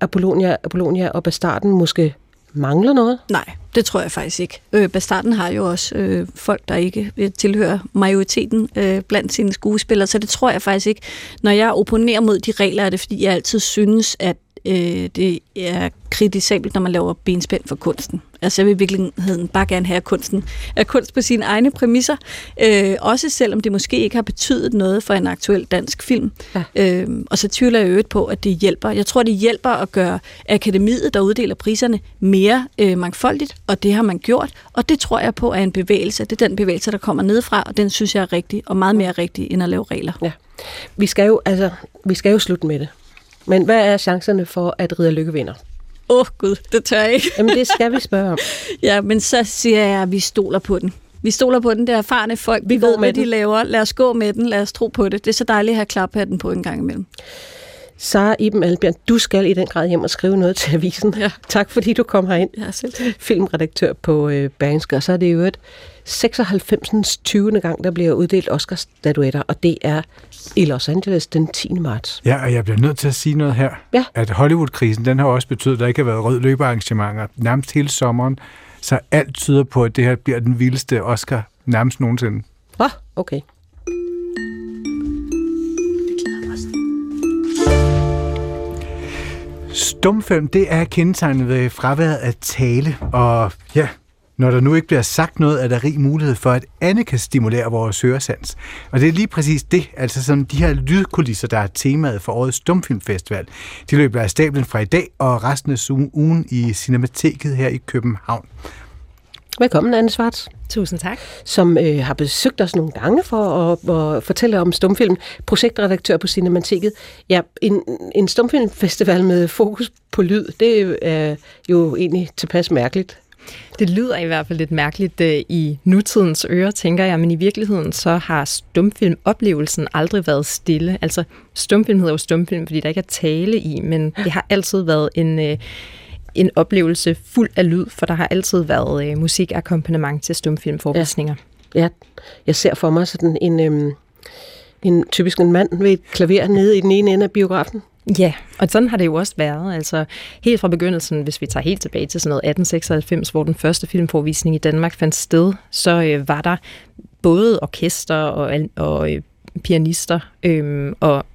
Apollonia, Apollonia og Bastarden måske mangler noget? Nej, det tror jeg faktisk ikke. Øh, Bastarden har jo også øh, folk, der ikke øh, tilhører majoriteten øh, blandt sine skuespillere, så det tror jeg faktisk ikke. Når jeg opponerer mod de regler, er det fordi, jeg altid synes, at øh, det er kritisabelt, når man laver benspænd for kunsten. Altså jeg vil i virkeligheden bare gerne have, at kunsten er kunst på sine egne præmisser, øh, også selvom det måske ikke har betydet noget for en aktuel dansk film. Ja. Øh, og så tvivler jeg øvrigt på, at det hjælper. Jeg tror, det hjælper at gøre akademiet, der uddeler priserne, mere øh, mangfoldigt, og det har man gjort, og det tror jeg på er en bevægelse. Det er den bevægelse, der kommer nedefra, og den synes jeg er rigtig, og meget mere rigtig, end at lave regler. Ja. Vi skal jo, altså, vi skal jo slutte med det. Men hvad er chancerne for, at Ridder Lykke vinder? Åh oh, gud, det tør jeg ikke. Jamen det skal vi spørge om. ja, men så siger jeg, at vi stoler på den. Vi stoler på den, der erfarne folk. Vi, vi ved, hvad den. de laver. Lad os gå med den. Lad os tro på det. Det er så dejligt at have klaphatten på en gang imellem. Sara Iben Albjørn, du skal i den grad hjem og skrive noget til avisen. Ja. Tak fordi du kom herind. Ja, selv. Filmredaktør på øh, Berlingske. Og så er det jo et 96. 20. gang, der bliver uddelt Oscar-statuetter, og det er i Los Angeles den 10. marts. Ja, og jeg bliver nødt til at sige noget her. Ja. At Hollywood-krisen, den har også betydet, at der ikke har været rød løbearrangementer nærmest hele sommeren. Så alt tyder på, at det her bliver den vildeste Oscar nærmest nogensinde. Ah, okay. Stumfilm, det er kendetegnet ved fraværet af tale, og ja, når der nu ikke bliver sagt noget, er der rig mulighed for, at Anne kan stimulere vores høresans. Og det er lige præcis det, altså sådan de her lydkulisser, der er temaet for årets Stumfilmfestival. De løber af stablen fra i dag og resten af ugen i Cinemateket her i København. Velkommen, Anne Svarts. Tusind tak. Som øh, har besøgt os nogle gange for at, at fortælle om stumfilm. Projektredaktør på Cinemateket. Ja, en, en stumfilmfestival med fokus på lyd, det er jo egentlig tilpas mærkeligt. Det lyder i hvert fald lidt mærkeligt øh, i nutidens ører, tænker jeg, men i virkeligheden så har stumfilmoplevelsen aldrig været stille. Altså, stumfilm hedder jo stumfilm, fordi der ikke er tale i, men det har altid været en... Øh, en oplevelse fuld af lyd, for der har altid været øh, musikakkompagnement til stumfilmforvisninger. Ja. ja, jeg ser for mig sådan en, øhm, en typisk en mand ved et klaver nede i den ene ende af biografen. Ja, og sådan har det jo også været. Altså helt fra begyndelsen, hvis vi tager helt tilbage til sådan noget 1896, hvor den første filmforvisning i Danmark fandt sted, så øh, var der både orkester og, og øh, pianister øh, og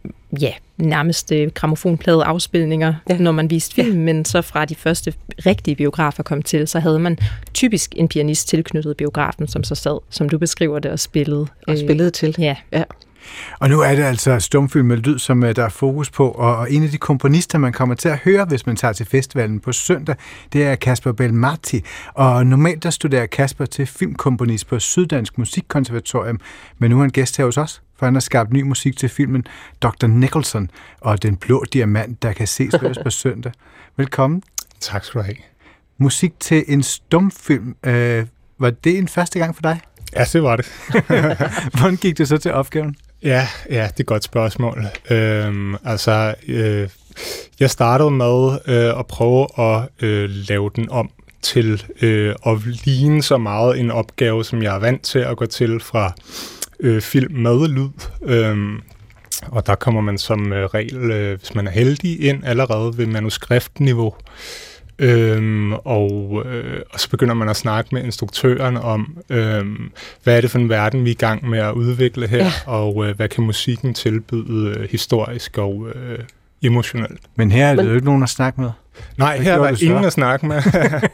ja, nærmest øh, gramofonplade afspilninger, ja. når man viste film, ja. men så fra de første rigtige biografer kom til, så havde man typisk en pianist tilknyttet biografen, som så sad, som du beskriver det, og spillede. Og spillede øh, til. Ja. ja. Og nu er det altså stumfilm med lyd, som øh, der er fokus på, og en af de komponister, man kommer til at høre, hvis man tager til festivalen på søndag, det er Kasper Belmati. Og normalt der studerer Kasper til filmkomponist på Syddansk Musikkonservatorium, men nu er han gæst her hos os, for han har skabt ny musik til filmen Dr. Nicholson og Den Blå Diamant, der kan ses på søndag. Velkommen. Tak skal du have. Musik til en stumfilm. Øh, var det en første gang for dig? Ja, det var det. Hvordan gik det så til opgaven? Ja, ja, det er et godt spørgsmål. Øhm, altså, øh, jeg startede med øh, at prøve at øh, lave den om til øh, at ligne så meget en opgave, som jeg er vant til at gå til fra øh, film med lyd. Øhm, Og der kommer man som øh, regel, øh, hvis man er heldig, ind allerede ved manuskriptniveau. Øhm, og, øh, og så begynder man at snakke med instruktøren om, øhm, hvad er det for en verden, vi er i gang med at udvikle her, ja. og øh, hvad kan musikken tilbyde øh, historisk og øh, emotionelt. Men her er det jo ikke nogen at snakke med. Nej, her er der ingen at snakke med.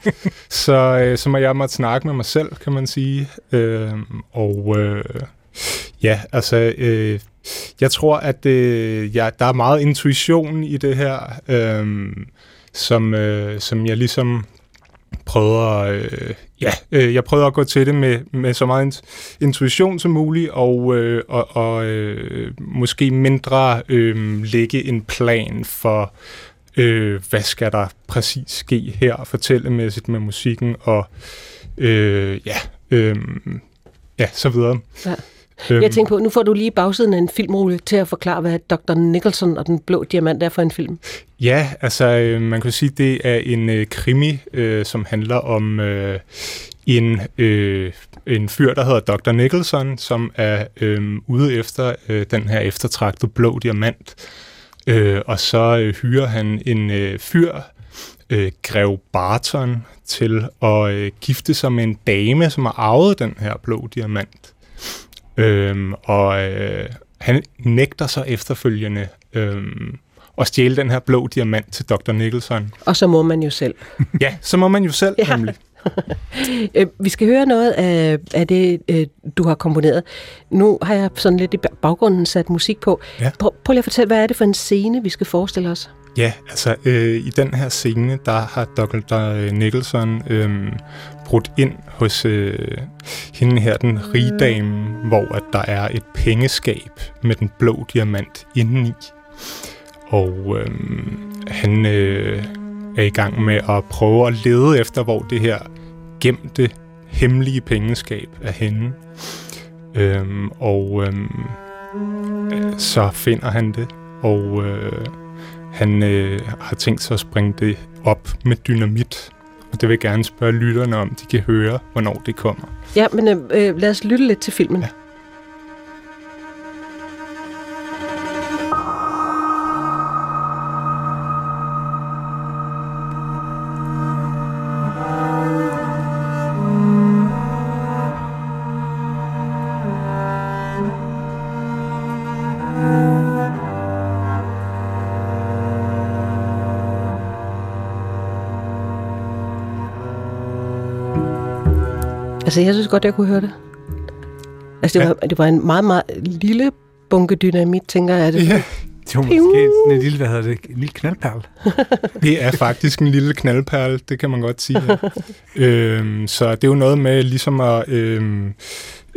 så, øh, så må jeg måtte snakke med mig selv, kan man sige. Øh, og øh, ja, altså, øh, jeg tror, at øh, ja, der er meget intuition i det her, øh, som, øh, som jeg ligesom prøver, øh, ja, øh, jeg prøver at gå til det med, med så meget intuition som muligt, og, øh, og, og øh, måske mindre øh, lægge en plan for, øh, hvad skal der præcis ske her, fortællemæssigt med musikken, og øh, ja, øh, ja, så videre. Ja. Øhm. Jeg tænker på, nu får du lige bagsiden af en filmrulle til at forklare, hvad Dr. Nicholson og den blå diamant er for en film. Ja, altså øh, man kan sige, det er en øh, krimi, øh, som handler om øh, en, øh, en fyr, der hedder Dr. Nicholson, som er øh, ude efter øh, den her eftertragtede blå diamant. Øh, og så øh, hyrer han en øh, fyr, øh, Grev Barton, til at øh, gifte sig med en dame, som har arvet den her blå diamant. Øhm, og øh, han nægter så efterfølgende øhm, at stjæle den her blå diamant til Dr. Nicholson. Og så må man jo selv. ja, så må man jo selv, ja. nemlig. Øh, vi skal høre noget af, af det, øh, du har komponeret. Nu har jeg sådan lidt i baggrunden sat musik på. Ja. Prøv, prøv lige at fortælle, hvad er det for en scene, vi skal forestille os? Ja, altså øh, i den her scene, der har Dr. Øh, Nicholson øh, brudt ind hos øh, hende her, den rige dame, hvor at der er et pengeskab med den blå diamant indeni. Og øh, han øh, er i gang med at prøve at lede efter, hvor det her gemte, hemmelige pengeskab er henne. Øh, og øhm, øh, så finder han det, og øh, han øh, har tænkt sig at springe det op med dynamit. Og det vil jeg gerne spørge lytterne om, de kan høre, hvornår det kommer. Ja, men øh, øh lad os lytte lidt til filmen. Ja. Altså, jeg synes godt, jeg kunne høre det. Altså, det, ja. var, det var en meget, meget lille bunke dynamit, tænker jeg. Det. Ja. Det var måske sådan en lille, hvad hedder det, en lille knaldperl. det er faktisk en lille knaldperl, det kan man godt sige. Ja. øhm, så det er jo noget med ligesom at øhm,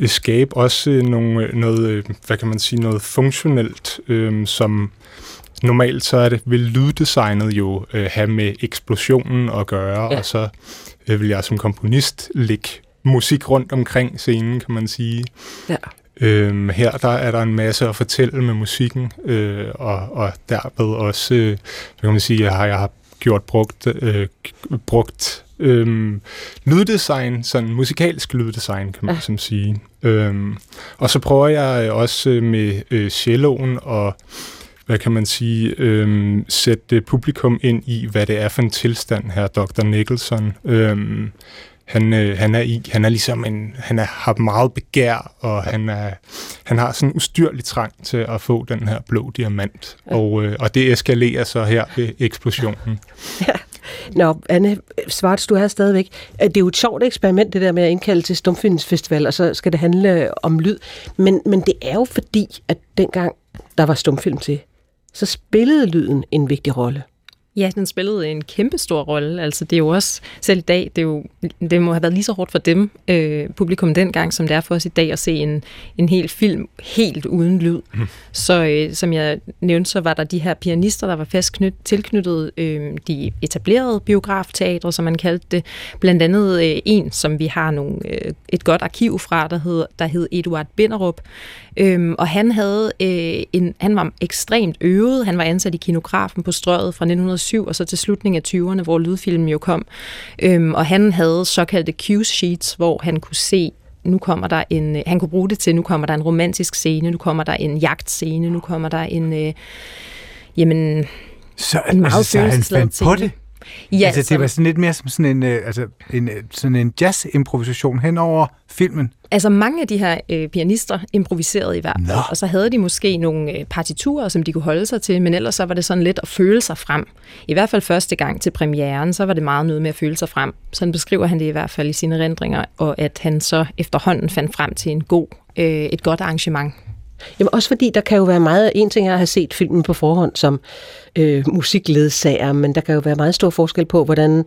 skabe også nogle, noget, hvad kan man sige, noget funktionelt, øhm, som normalt så er det, vil lyddesignet jo øh, have med eksplosionen at gøre, ja. og så øh, vil jeg som komponist lægge musik rundt omkring scenen, kan man sige. Ja. Øhm, her der er der en masse at fortælle med musikken, øh, og, og derved også, øh, kan man sige, jeg har, jeg har gjort brugt, øh, brugt øh, lyddesign, sådan musikalsk lyddesign, kan man ja. som sige. Øhm, og så prøver jeg også med øh, celloen og hvad kan man sige, øh, sætte publikum ind i, hvad det er for en tilstand her, Dr. Nicholson. Øh, han, øh, han er i. Han er ligesom en, han er, har meget begær, og han, er, han har sådan en ustyrlig trang til at få den her blå diamant. Ja. Og, øh, og det eskalerer så her ved eksplosionen. Ja. Nå, Anne Svarts, du er stadigvæk. Det er jo et sjovt eksperiment, det der med at indkalde til Stumfilmsfestival, og så skal det handle om lyd. Men, men det er jo fordi, at dengang der var stumfilm til, så spillede lyden en vigtig rolle. Ja, den spillede en kæmpe stor rolle. Altså, det er jo også, selv i dag, det, er jo, det må have været lige så hårdt for dem, øh, publikum dengang, som det er for os i dag, at se en, en hel film helt uden lyd. Mm. Så øh, som jeg nævnte, så var der de her pianister, der var fast knyt, tilknyttet øh, de etablerede biografteatre, som man kaldte det. Blandt andet øh, en, som vi har nogle, øh, et godt arkiv fra, der hed, der hed Eduard Binderup. Øh, og han havde øh, en, han var ekstremt øvet. Han var ansat i kinografen på strøget fra 1900 2007 og så til slutningen af 20'erne, hvor lydfilmen jo kom. Øhm, og han havde såkaldte cue sheets, hvor han kunne se nu kommer der en, han kunne bruge det til, nu kommer der en romantisk scene, nu kommer der en jagtscene, nu kommer der en, øh, jamen, så, en meget altså, så han fandt på det? Ja, altså, det var sådan lidt mere som sådan en, øh, altså, en, øh, sådan en jazz-improvisation hen over filmen. Altså mange af de her øh, pianister improviserede i hvert fald, og så havde de måske nogle øh, partiturer, som de kunne holde sig til, men ellers så var det sådan lidt at føle sig frem. I hvert fald første gang til premieren, så var det meget noget med at føle sig frem. Sådan beskriver han det i hvert fald i sine rendringer, og at han så efterhånden fandt frem til en god, øh, et godt arrangement. Jamen også fordi, der kan jo være meget... En ting er at have set filmen på forhånd som øh, musikledsager, men der kan jo være meget stor forskel på, hvordan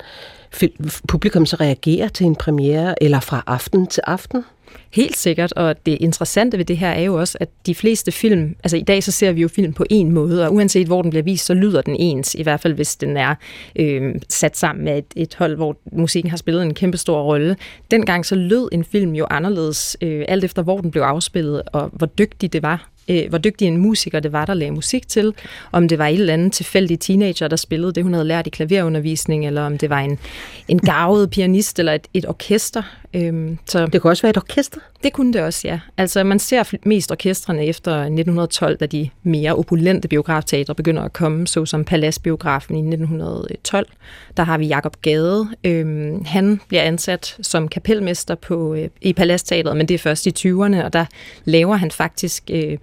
publikum så reagerer til en premiere, eller fra aften til aften. Helt sikkert, og det interessante ved det her er jo også, at de fleste film, altså i dag så ser vi jo film på en måde, og uanset hvor den bliver vist, så lyder den ens, i hvert fald hvis den er øh, sat sammen med et, et hold, hvor musikken har spillet en kæmpe stor rolle. Dengang så lød en film jo anderledes, øh, alt efter hvor den blev afspillet, og hvor dygtig det var øh, hvor dygtig en musiker det var, der lagde musik til. Om det var et eller andet tilfældig teenager, der spillede det, hun havde lært i klaverundervisning, eller om det var en, en gavet pianist eller et, et orkester. Øhm, så det kunne også være et orkester? Det kunne det også, ja. Altså man ser mest orkestrene efter 1912, da de mere opulente biografteatre begynder at komme, såsom Paladsbiografen i 1912. Der har vi Jakob Gade. Øhm, han bliver ansat som kapelmester på, øh, i Paladsteatret, men det er først i 20'erne, og der laver han faktisk øh,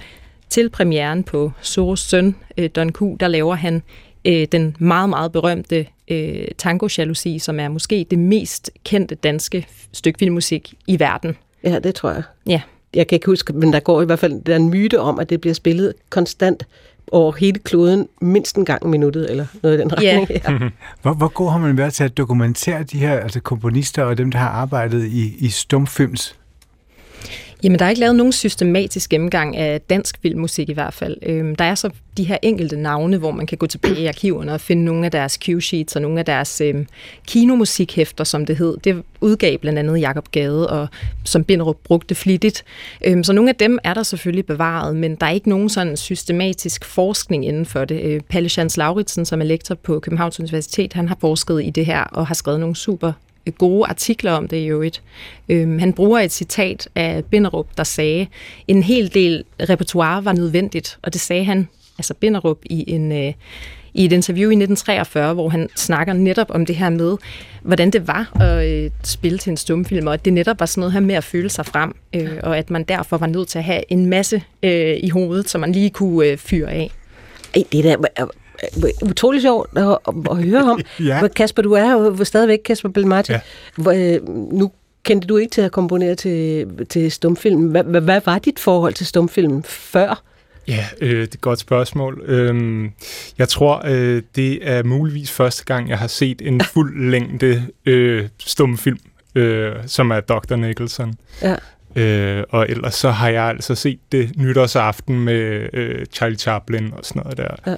til premieren på Soros søn, øh, Don Q, der laver han øh, den meget, meget berømte øh, Tango Jalousi, som er måske det mest kendte danske stykke filmmusik i verden. Ja, det tror jeg. Ja. Jeg kan ikke huske, men der går i hvert fald der er en myte om, at det bliver spillet konstant over hele kloden mindst en gang i minuttet, eller noget i den retning. Ja. Ja. hvor, hvor god har man været til at dokumentere de her altså komponister og dem, der har arbejdet i, i stumfilms Jamen, der er ikke lavet nogen systematisk gennemgang af dansk filmmusik i hvert fald. Øhm, der er så de her enkelte navne, hvor man kan gå tilbage i arkiverne og finde nogle af deres cue-sheets og nogle af deres øhm, kinomusikhæfter, som det hed. Det udgav blandt andet Jakob Gade, og som Binderup brugte flittigt. Øhm, så nogle af dem er der selvfølgelig bevaret, men der er ikke nogen sådan systematisk forskning inden for det. Øh, Palle Schans Lauritsen, som er lektor på Københavns Universitet, han har forsket i det her og har skrevet nogle super gode artikler om det i øvrigt. Øhm, han bruger et citat af Binderup, der sagde, en hel del repertoire var nødvendigt, og det sagde han, altså Binderup, i en... Øh, i et interview i 1943, hvor han snakker netop om det her med, hvordan det var at øh, spille til en stumfilm, og at det netop var sådan noget her med at føle sig frem, øh, og at man derfor var nødt til at have en masse øh, i hovedet, som man lige kunne øh, fyre af. Ej, det der utrolig sjovt at, at høre om. ja. Kasper, du er jo stadigvæk Kasper Belmati. Ja. Hvor, øh, nu kendte du ikke til at komponere til, til stumfilm. Hvad, hvad, hvad var dit forhold til stumfilm før? Ja, øh, det er et godt spørgsmål. Øhm, jeg tror, øh, det er muligvis første gang, jeg har set en fuld længde øh, stumfilm, øh, som er Dr. Nicholson. Ja. Øh, og ellers så har jeg altså set det nytårsaften med øh, Charlie Chaplin og sådan noget der. Ja.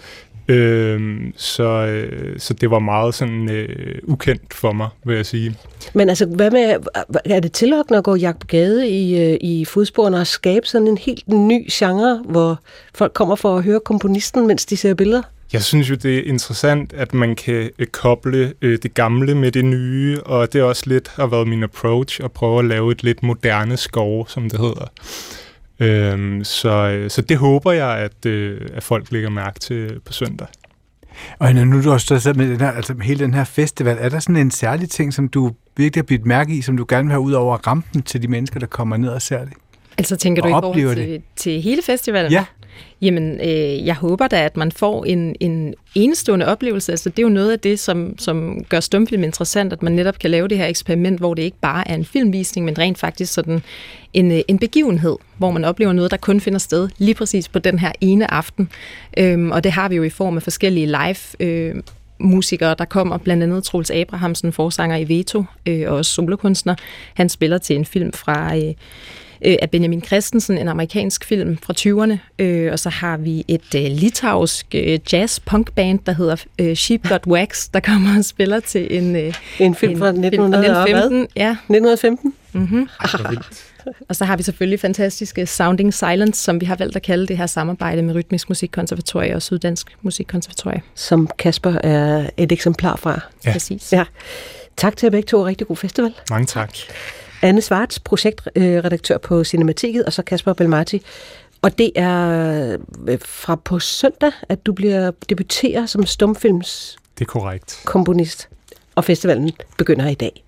Øh, så, øh, så det var meget sådan øh, ukendt for mig, vil jeg sige. Men altså, hvad med, er det tillokkende at gå jagt på gade i, øh, i fodsporene og skabe sådan en helt ny genre, hvor folk kommer for at høre komponisten, mens de ser billeder? Jeg synes jo, det er interessant, at man kan øh, koble øh, det gamle med det nye, og det er også lidt har været min approach at prøve at lave et lidt moderne skov, som det hedder. Øhm, så, så det håber jeg, at, øh, at folk lægger mærke til på søndag. Og nu du også står med den her, altså hele den her festival, er der sådan en særlig ting, som du virkelig har bidt mærke i, som du gerne vil have ud over rampen til de mennesker, der kommer ned og ser det? Altså tænker du i forhold til, til hele festivalen? Ja. Jamen, øh, jeg håber da, at man får en, en enestående oplevelse. Altså, det er jo noget af det, som, som gør stumfilm interessant, at man netop kan lave det her eksperiment, hvor det ikke bare er en filmvisning, men rent faktisk sådan en, øh, en begivenhed, hvor man oplever noget, der kun finder sted lige præcis på den her ene aften. Øhm, og det har vi jo i form af forskellige live øh, musikere, der kommer, blandt andet Troels Abrahamsen, forsanger i Veto, øh, og også solokunstner. Han spiller til en film fra... Øh, øh, af Benjamin Christensen, en amerikansk film fra 20'erne. Øh, og så har vi et øh, litauisk øh, jazz-punk-band, der hedder øh, Sheep Got Wax, der kommer og spiller til en... Øh, en film en, fra 1915? Ja. 1915? Mm-hmm. Og så har vi selvfølgelig fantastiske Sounding Silence, som vi har valgt at kalde det her samarbejde med Rytmisk Musikkonservatorie og Syddansk Musikkonservatorie. Som Kasper er et eksemplar fra. Ja. Præcis. Ja. Tak til jer begge to. Rigtig god festival. Mange tak. Anne Svarts, projektredaktør på Cinematiket, og så Kasper Belmati. Og det er øh, fra på søndag, at du bliver debuterer som stumfilms Det er korrekt. komponist, og festivalen begynder i dag.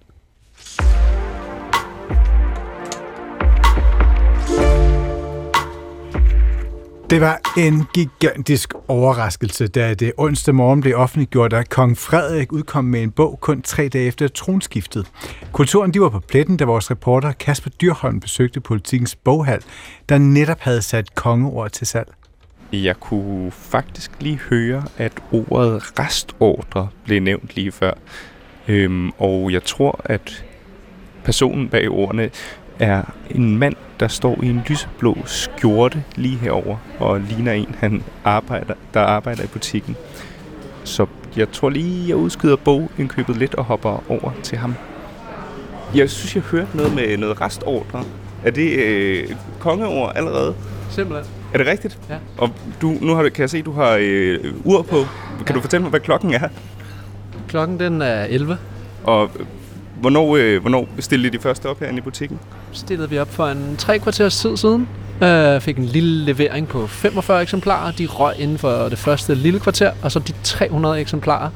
Det var en gigantisk overraskelse, da det onsdag morgen blev offentliggjort, at kong Frederik udkom med en bog kun tre dage efter tronskiftet. Kulturen de var på pletten, da vores reporter Kasper Dyrholm besøgte politikens boghal, der netop havde sat kongeord til salg. Jeg kunne faktisk lige høre, at ordet restordre blev nævnt lige før. Øhm, og jeg tror, at personen bag ordene er en mand, der står i en lyseblå skjorte lige herover og ligner en, han arbejder, der arbejder i butikken. Så jeg tror lige, jeg udskyder bogindkøbet lidt og hopper over til ham. Jeg synes, jeg hørte noget med noget restordre. Er det øh, kongeord allerede? Simpelthen. Er det rigtigt? Ja. Og du, nu har, kan jeg se, at du har øh, ur på. Kan ja. du fortælle mig, hvad klokken er? Klokken den er 11. Og hvornår, øh, hvornår stillede de første op herinde i butikken? Stillede vi op for en tre kvarters tid siden. Øh, fik en lille levering på 45 eksemplarer. De røg inden for det første lille kvarter, og så de 300 eksemplarer,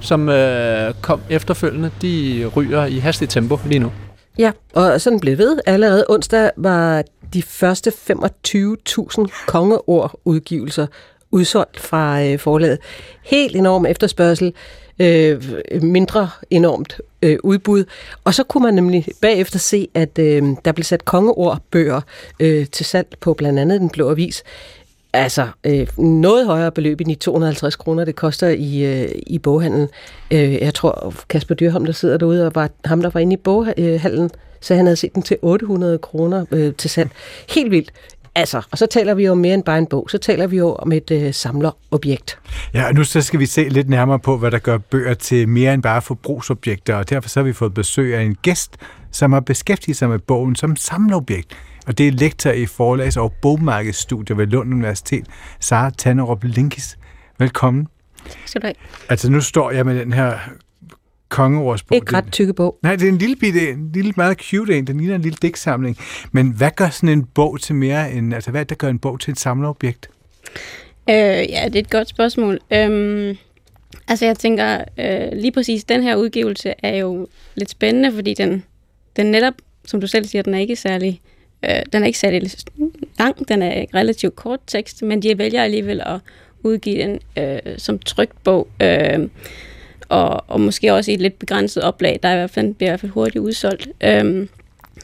som øh, kom efterfølgende, de ryger i hastigt tempo lige nu. Ja, og sådan blev ved. Allerede onsdag var de første 25.000 kongeord-udgivelser udsolgt fra øh, forlaget. Helt enorm efterspørgsel, øh, mindre enormt øh, udbud. Og så kunne man nemlig bagefter se, at øh, der blev sat kongeordbøger øh, til salg på blandt andet Den Blå Avis. Altså øh, noget højere beløb end de 250 kroner, det koster i, øh, i boghandlen. Øh, jeg tror, Kasper Dyrholm, der sidder derude, og var ham, der var inde i boghandlen, øh, så han havde set den til 800 kroner øh, til salg. Helt vildt. Altså, og så taler vi jo om mere end bare en bog, så taler vi jo om et øh, samlerobjekt. Ja, og nu så skal vi se lidt nærmere på, hvad der gør bøger til mere end bare forbrugsobjekter, og derfor så har vi fået besøg af en gæst, som har beskæftiget sig med bogen som samlerobjekt. Og det er lektor i forlags- og bogmarkedsstudier ved Lund Universitet, Sara Tannerup Linkis. Velkommen. Skal du have. Altså nu står jeg med den her kongeordsbog. Ikke ret tykke bog. Nej, det er en lille bitte, en lille meget cute en. Den ligner en lille digtsamling. Men hvad gør sådan en bog til mere end, altså hvad er det, der gør en bog til et samlerobjekt? Øh, ja, det er et godt spørgsmål. Øhm, altså jeg tænker, øh, lige præcis den her udgivelse er jo lidt spændende, fordi den, den netop, som du selv siger, den er ikke særlig, øh, den er ikke særlig lang, den er relativt kort tekst, men de vælger alligevel at udgive den øh, som trygt bog, øh, og, og måske også i et lidt begrænset oplag, der er i hvert fald, bliver i hvert fald hurtigt udsolgt. Øh,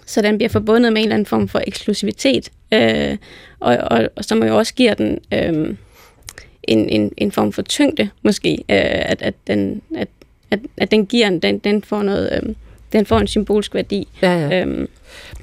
så den bliver forbundet med en eller anden form for eksklusivitet, øh, og, og, og som jo også giver den øh, en, en, en form for tyngde, måske, øh, at, at, den, at, at, at den giver en, den, den får noget, øh, den får en symbolsk værdi. Ja, ja. Øhm,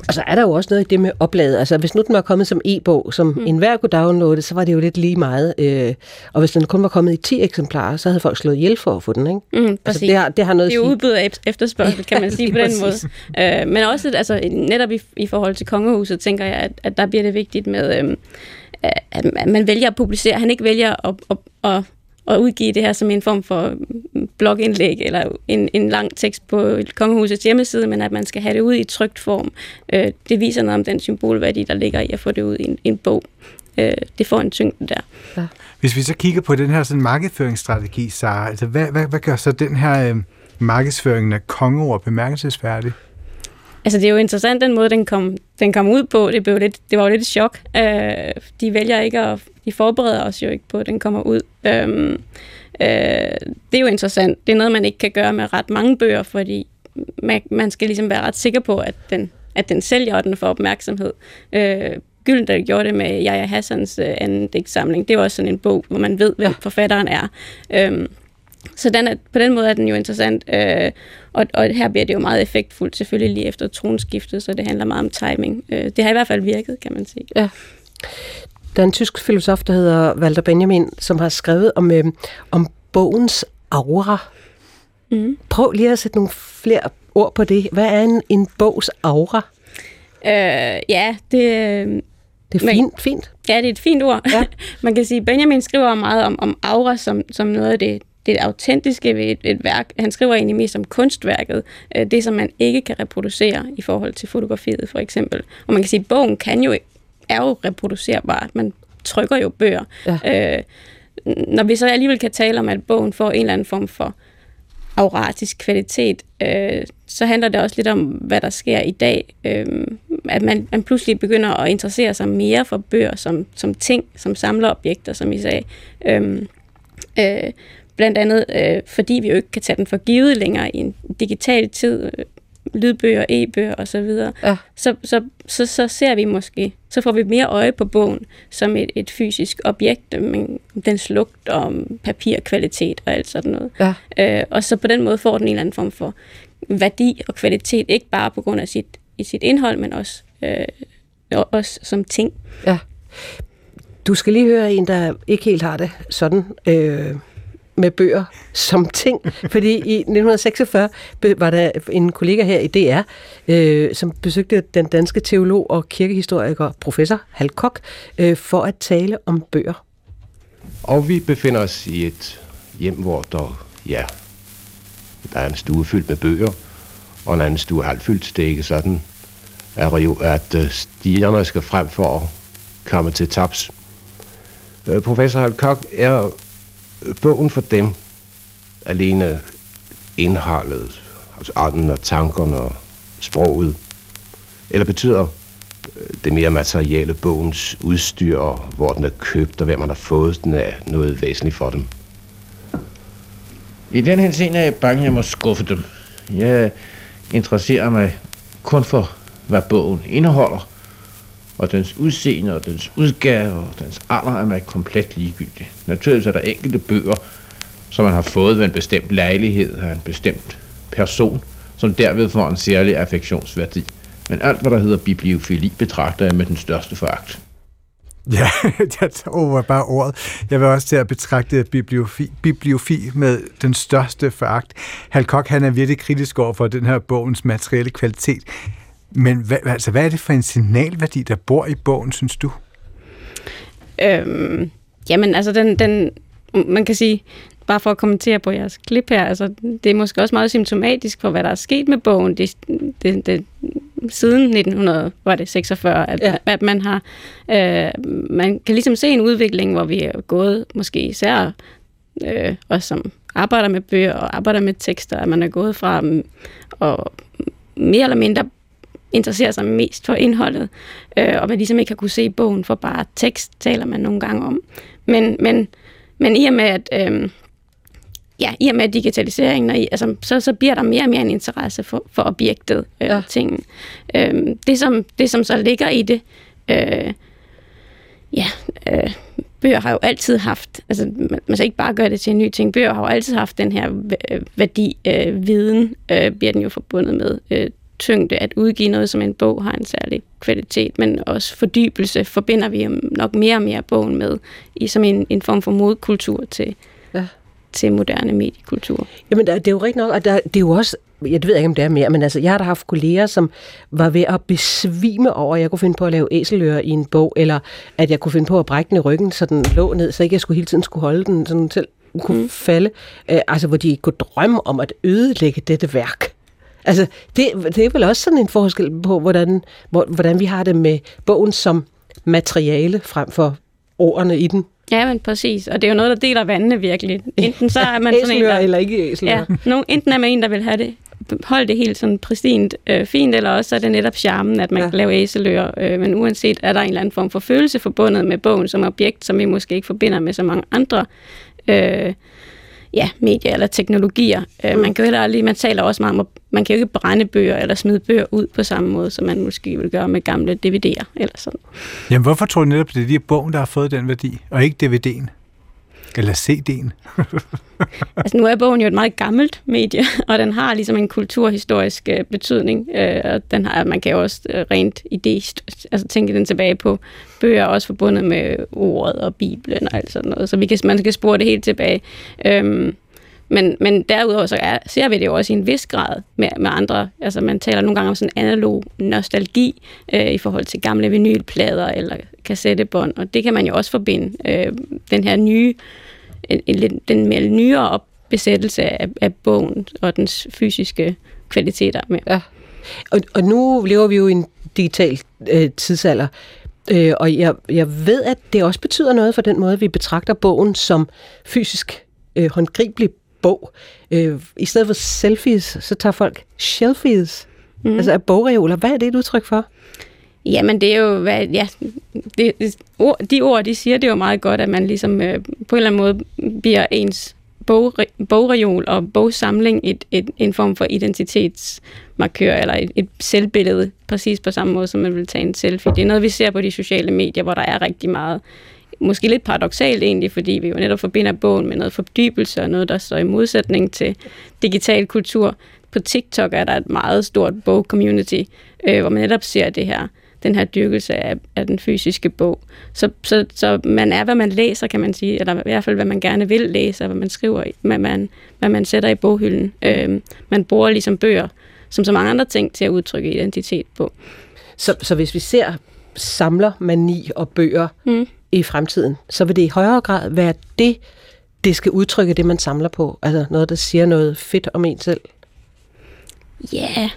Og så er der jo også noget i det med oplaget. Altså, hvis nu den var kommet som e-bog, som mm. enhver kunne downloade, så var det jo lidt lige meget. Øh, og hvis den kun var kommet i 10 eksemplarer, så havde folk slået ihjel for at få den, ikke? Mm, altså, det, har, det har noget det er at jo sige. udbud af ef- efterspørgsel, kan man sige på den måde. Øh, men også altså, netop i, i forhold til kongehuset, tænker jeg, at, at der bliver det vigtigt med, at, at man vælger at publicere. Han ikke vælger at, at, at, at udgive det her som en form for blogindlæg eller en, en lang tekst på kongehusets hjemmeside, men at man skal have det ud i trygt form. Øh, det viser noget om den symbolværdi, der ligger i at få det ud i en, en bog. Øh, det får en tyngde der. Hvis vi så kigger på den her sådan markedsføringsstrategi, Sara, altså hvad, hvad, hvad gør så den her øh, markedsføringen af kongeord bemærkelsesværdig? Altså, det er jo interessant, den måde, den kom, den kom ud på. Det, blev lidt, det var jo lidt et chok. Øh, de vælger ikke at... De forbereder os jo ikke på, at den kommer ud. Øhm, øh, det er jo interessant. Det er noget, man ikke kan gøre med ret mange bøger, fordi man, man skal ligesom være ret sikker på, at den, at den sælger, og den får opmærksomhed. Øh, Gyldendal gjorde det med Jaja Hassans øh, anden digtsamling. Det jo også sådan en bog, hvor man ved, hvem forfatteren er. Øhm, så den er, på den måde er den jo interessant, øh, og, og her bliver det jo meget effektfuldt, selvfølgelig lige efter tronskiftet, så det handler meget om timing. Øh, det har i hvert fald virket, kan man sige. Ja. Der er en tysk filosof, der hedder Walter Benjamin, som har skrevet om, øh, om bogens aura. Mm. Prøv lige at sætte nogle flere ord på det. Hvad er en, en bogs aura? Øh, ja, det... øh, Det er fint, fint. Ja, det er et fint ord. Ja. Man kan sige, Benjamin skriver meget om, om aura som, som noget af det, det autentiske ved et, et værk. Han skriver egentlig mest om kunstværket, øh, det som man ikke kan reproducere i forhold til fotografiet for eksempel. Og man kan sige, at bogen kan jo, er jo reproducerbar. Man trykker jo bøger. Ja. Øh, når vi så alligevel kan tale om, at bogen får en eller anden form for auratisk kvalitet, øh, så handler det også lidt om, hvad der sker i dag. Øh, at man, man pludselig begynder at interessere sig mere for bøger som, som ting, som samlerobjekter, som I sagde. Øh, øh, blandt andet, øh, fordi vi jo ikke kan tage den for givet længere i en digital tid, øh, lydbøger, e-bøger osv., ja. så, så, så, så ser vi måske, så får vi mere øje på bogen som et, et fysisk objekt, men dens lugt og papirkvalitet og alt sådan noget. Ja. Øh, og så på den måde får den en eller anden form for værdi og kvalitet, ikke bare på grund af sit, i sit indhold, men også, øh, også som ting. Ja. Du skal lige høre en, der ikke helt har det sådan. Øh med bøger som ting. Fordi i 1946 var der en kollega her i DR, øh, som besøgte den danske teolog og kirkehistoriker professor Hal Koch øh, for at tale om bøger. Og vi befinder os i et hjem, hvor der, ja, der er en stue fyldt med bøger, og en anden stue halvfyldt. Det er ikke sådan, at øh, stigerne skal frem for at komme til taps. Øh, professor Hal Koch er bogen for dem alene indholdet, altså ånden og tankerne og sproget, eller betyder øh, det mere materielle bogens udstyr, og hvor den er købt, og hvem man har fået den af noget væsentligt for dem? I den her scene er jeg bange, jeg må skuffe dem. Jeg interesserer mig kun for, hvad bogen indeholder, og dens udseende og dens udgave og dens alder er man komplet ligegyldig. Naturligvis er der enkelte bøger, som man har fået ved en bestemt lejlighed af en bestemt person, som derved får en særlig affektionsværdi. Men alt, hvad der hedder bibliofili, betragter jeg med den største foragt. Ja, jeg tager bare ordet. Jeg vil også til at betragte bibliofi, bibliofi med den største foragt. Hal Koch, han er virkelig kritisk over for den her bogens materielle kvalitet. Men hvad, altså, hvad er det for en signalværdi, der bor i bogen, synes du? Øhm, jamen, altså, den, den, man kan sige, bare for at kommentere på jeres klip her, altså, det er måske også meget symptomatisk for, hvad der er sket med bogen. Det, det, det, siden 1946, at, ja. at man har, øh, man kan ligesom se en udvikling, hvor vi er gået, måske især øh, os som arbejder med bøger og arbejder med tekster, at man er gået fra og mere eller mindre interesserer sig mest for indholdet, øh, og man ligesom ikke har kunne se bogen for bare tekst, taler man nogle gange om. Men, men, men i og med, at, øh, ja, i og med digitaliseringen, og altså, så, så bliver der mere og mere en interesse for, for objektet øh, ja. tingen. Øh, det, som, det, som så ligger i det, øh, ja, øh, bøger har jo altid haft, altså man skal ikke bare gøre det til en ny ting, bøger har jo altid haft den her værdi, øh, viden øh, bliver den jo forbundet med. Øh, tyngde at udgive noget som en bog har en særlig kvalitet, men også fordybelse forbinder vi nok mere og mere bogen med i som en, en form for modkultur til, ja. til moderne mediekultur. Jamen, det er jo rigtigt nok, og der, det er jo også jeg ved ikke, om det er mere, men altså, jeg har da haft kolleger, som var ved at besvime over, at jeg kunne finde på at lave æselører i en bog, eller at jeg kunne finde på at brække den i ryggen, så den lå ned, så ikke jeg skulle hele tiden skulle holde den sådan til kunne mm. falde. Øh, altså, hvor de ikke kunne drømme om at ødelægge dette værk. Altså, det, det er vel også sådan en forskel på, hvordan, hvordan vi har det med bogen som materiale frem for ordene i den. Ja, men præcis. Og det er jo noget, der deler vandene virkelig. Enten så er man sådan en, der... eller ikke æsler. Ja, nogen, enten er man en, der vil have det holde det helt sådan præcist øh, fint, eller også er det netop charmen, at man ja. kan lave æseløer. Øh, men uanset er der en eller anden form for følelse forbundet med bogen som objekt, som vi måske ikke forbinder med så mange andre øh, ja, medier eller teknologier. Øh, mm. Man kan jo heller aldrig, man taler også meget om, at man kan jo ikke brænde bøger eller smide bøger ud på samme måde, som man måske vil gøre med gamle DVD'er eller sådan. Jamen, hvorfor tror du netop, det er de bogen, der har fået den værdi, og ikke DVD'en? Eller CD'en? altså nu er bogen jo et meget gammelt medie, og den har ligesom en kulturhistorisk øh, betydning. Øh, og den har, man kan jo også øh, rent idé, altså tænke den tilbage på bøger, også forbundet med ordet og Bibelen og alt sådan noget. Så vi kan, man skal spore det helt tilbage. Øh, men, men derudover så er, ser vi det jo også i en vis grad med, med andre. Altså man taler nogle gange om sådan analog nostalgi øh, i forhold til gamle vinylplader eller kassettebånd, og det kan man jo også forbinde. Øh, den her nye, en, en, den mere nyere besættelse af, af bogen og dens fysiske kvaliteter med. Ja. Og, og nu lever vi jo i en digital øh, tidsalder, øh, og jeg, jeg ved, at det også betyder noget for den måde, vi betragter bogen som fysisk øh, håndgribelig bog. Øh, I stedet for selfies, så tager folk shelfies, mm. altså af bogreoler. Hvad er det et udtryk for? Jamen, det er jo, hvad, ja, det, ord, de ord, de siger, det er jo meget godt, at man ligesom øh, på en eller anden måde bliver ens bog, bogreol og bogsamling et, et, en form for identitetsmarkør, eller et, et selvbillede, præcis på samme måde, som man vil tage en selfie. Det er noget, vi ser på de sociale medier, hvor der er rigtig meget, måske lidt paradoxalt egentlig, fordi vi jo netop forbinder bogen med noget fordybelse og noget, der står i modsætning til digital kultur. På TikTok er der et meget stort bog-community, øh, hvor man netop ser det her den her dyrkelse af, af den fysiske bog. Så, så, så man er, hvad man læser, kan man sige, eller i hvert fald, hvad man gerne vil læse, og hvad man skriver, hvad man, hvad man sætter i boghylden. Øh, man bruger ligesom bøger, som så mange andre ting, til at udtrykke identitet på. Så, så hvis vi ser samler mani og bøger mm. I fremtiden, så vil det i højere grad være det, det skal udtrykke det, man samler på? Altså noget, der siger noget fedt om en selv? Ja, yeah.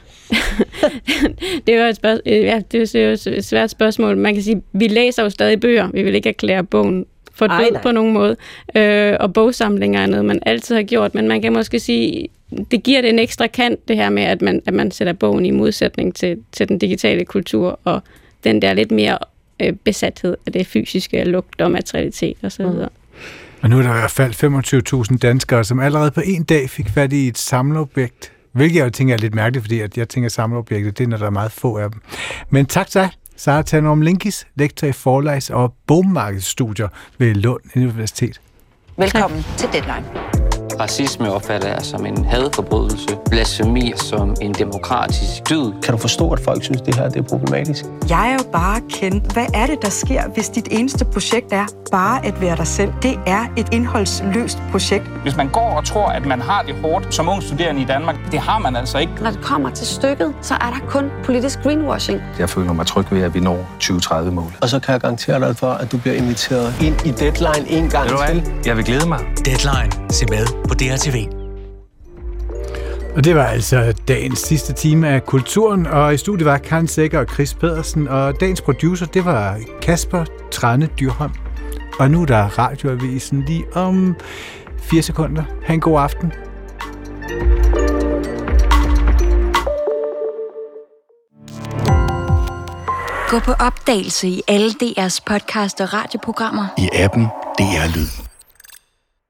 det var et, spørg- øh, ja, det er et svært spørgsmål. Man kan sige, vi læser jo stadig bøger. Vi vil ikke erklære bogen for død Ej, på nogen måde. Øh, og bogsamlinger er noget, man altid har gjort. Men man kan måske sige, det giver det en ekstra kant, det her med, at man, at man sætter bogen i modsætning til, til den digitale kultur, og den der lidt mere øh, besathed af det fysiske, lugt og materialitet osv. Mm. Og nu er der i hvert fald 25.000 danskere, som allerede på en dag fik fat i et samleobjekt Hvilket jeg tænker er lidt mærkeligt, fordi at jeg tænker, at samleobjekter, det er, når der er meget få af dem. Men tak til Sara Tanum Linkis, lektor i forlags- og bogmarkedsstudier ved Lund Universitet. Velkommen til Deadline. Racisme opfatter jeg som en hadforbrydelse. Blasfemi som en demokratisk dyd. Kan du forstå, at folk synes, det her det er problematisk? Jeg er jo bare kendt. Hvad er det, der sker, hvis dit eneste projekt er bare at være dig selv? Det er et indholdsløst projekt. Hvis man går og tror, at man har det hårdt som ung studerende i Danmark, det har man altså ikke. Når det kommer til stykket, så er der kun politisk greenwashing. Jeg føler mig tryg ved, at vi når 2030 mål. Og så kan jeg garantere dig for, at du bliver inviteret ind i Deadline en gang til. Jeg vil glæde mig. Deadline. Se med på DRTV. Og det var altså dagens sidste time af Kulturen, og i studiet var Karen Sækker og Chris Pedersen, og dagens producer, det var Kasper Trane Dyrholm. Og nu er der radioavisen lige om fire sekunder. Ha' en god aften. Gå på opdagelse i alle DR's podcast og radioprogrammer. I appen DR Lyd.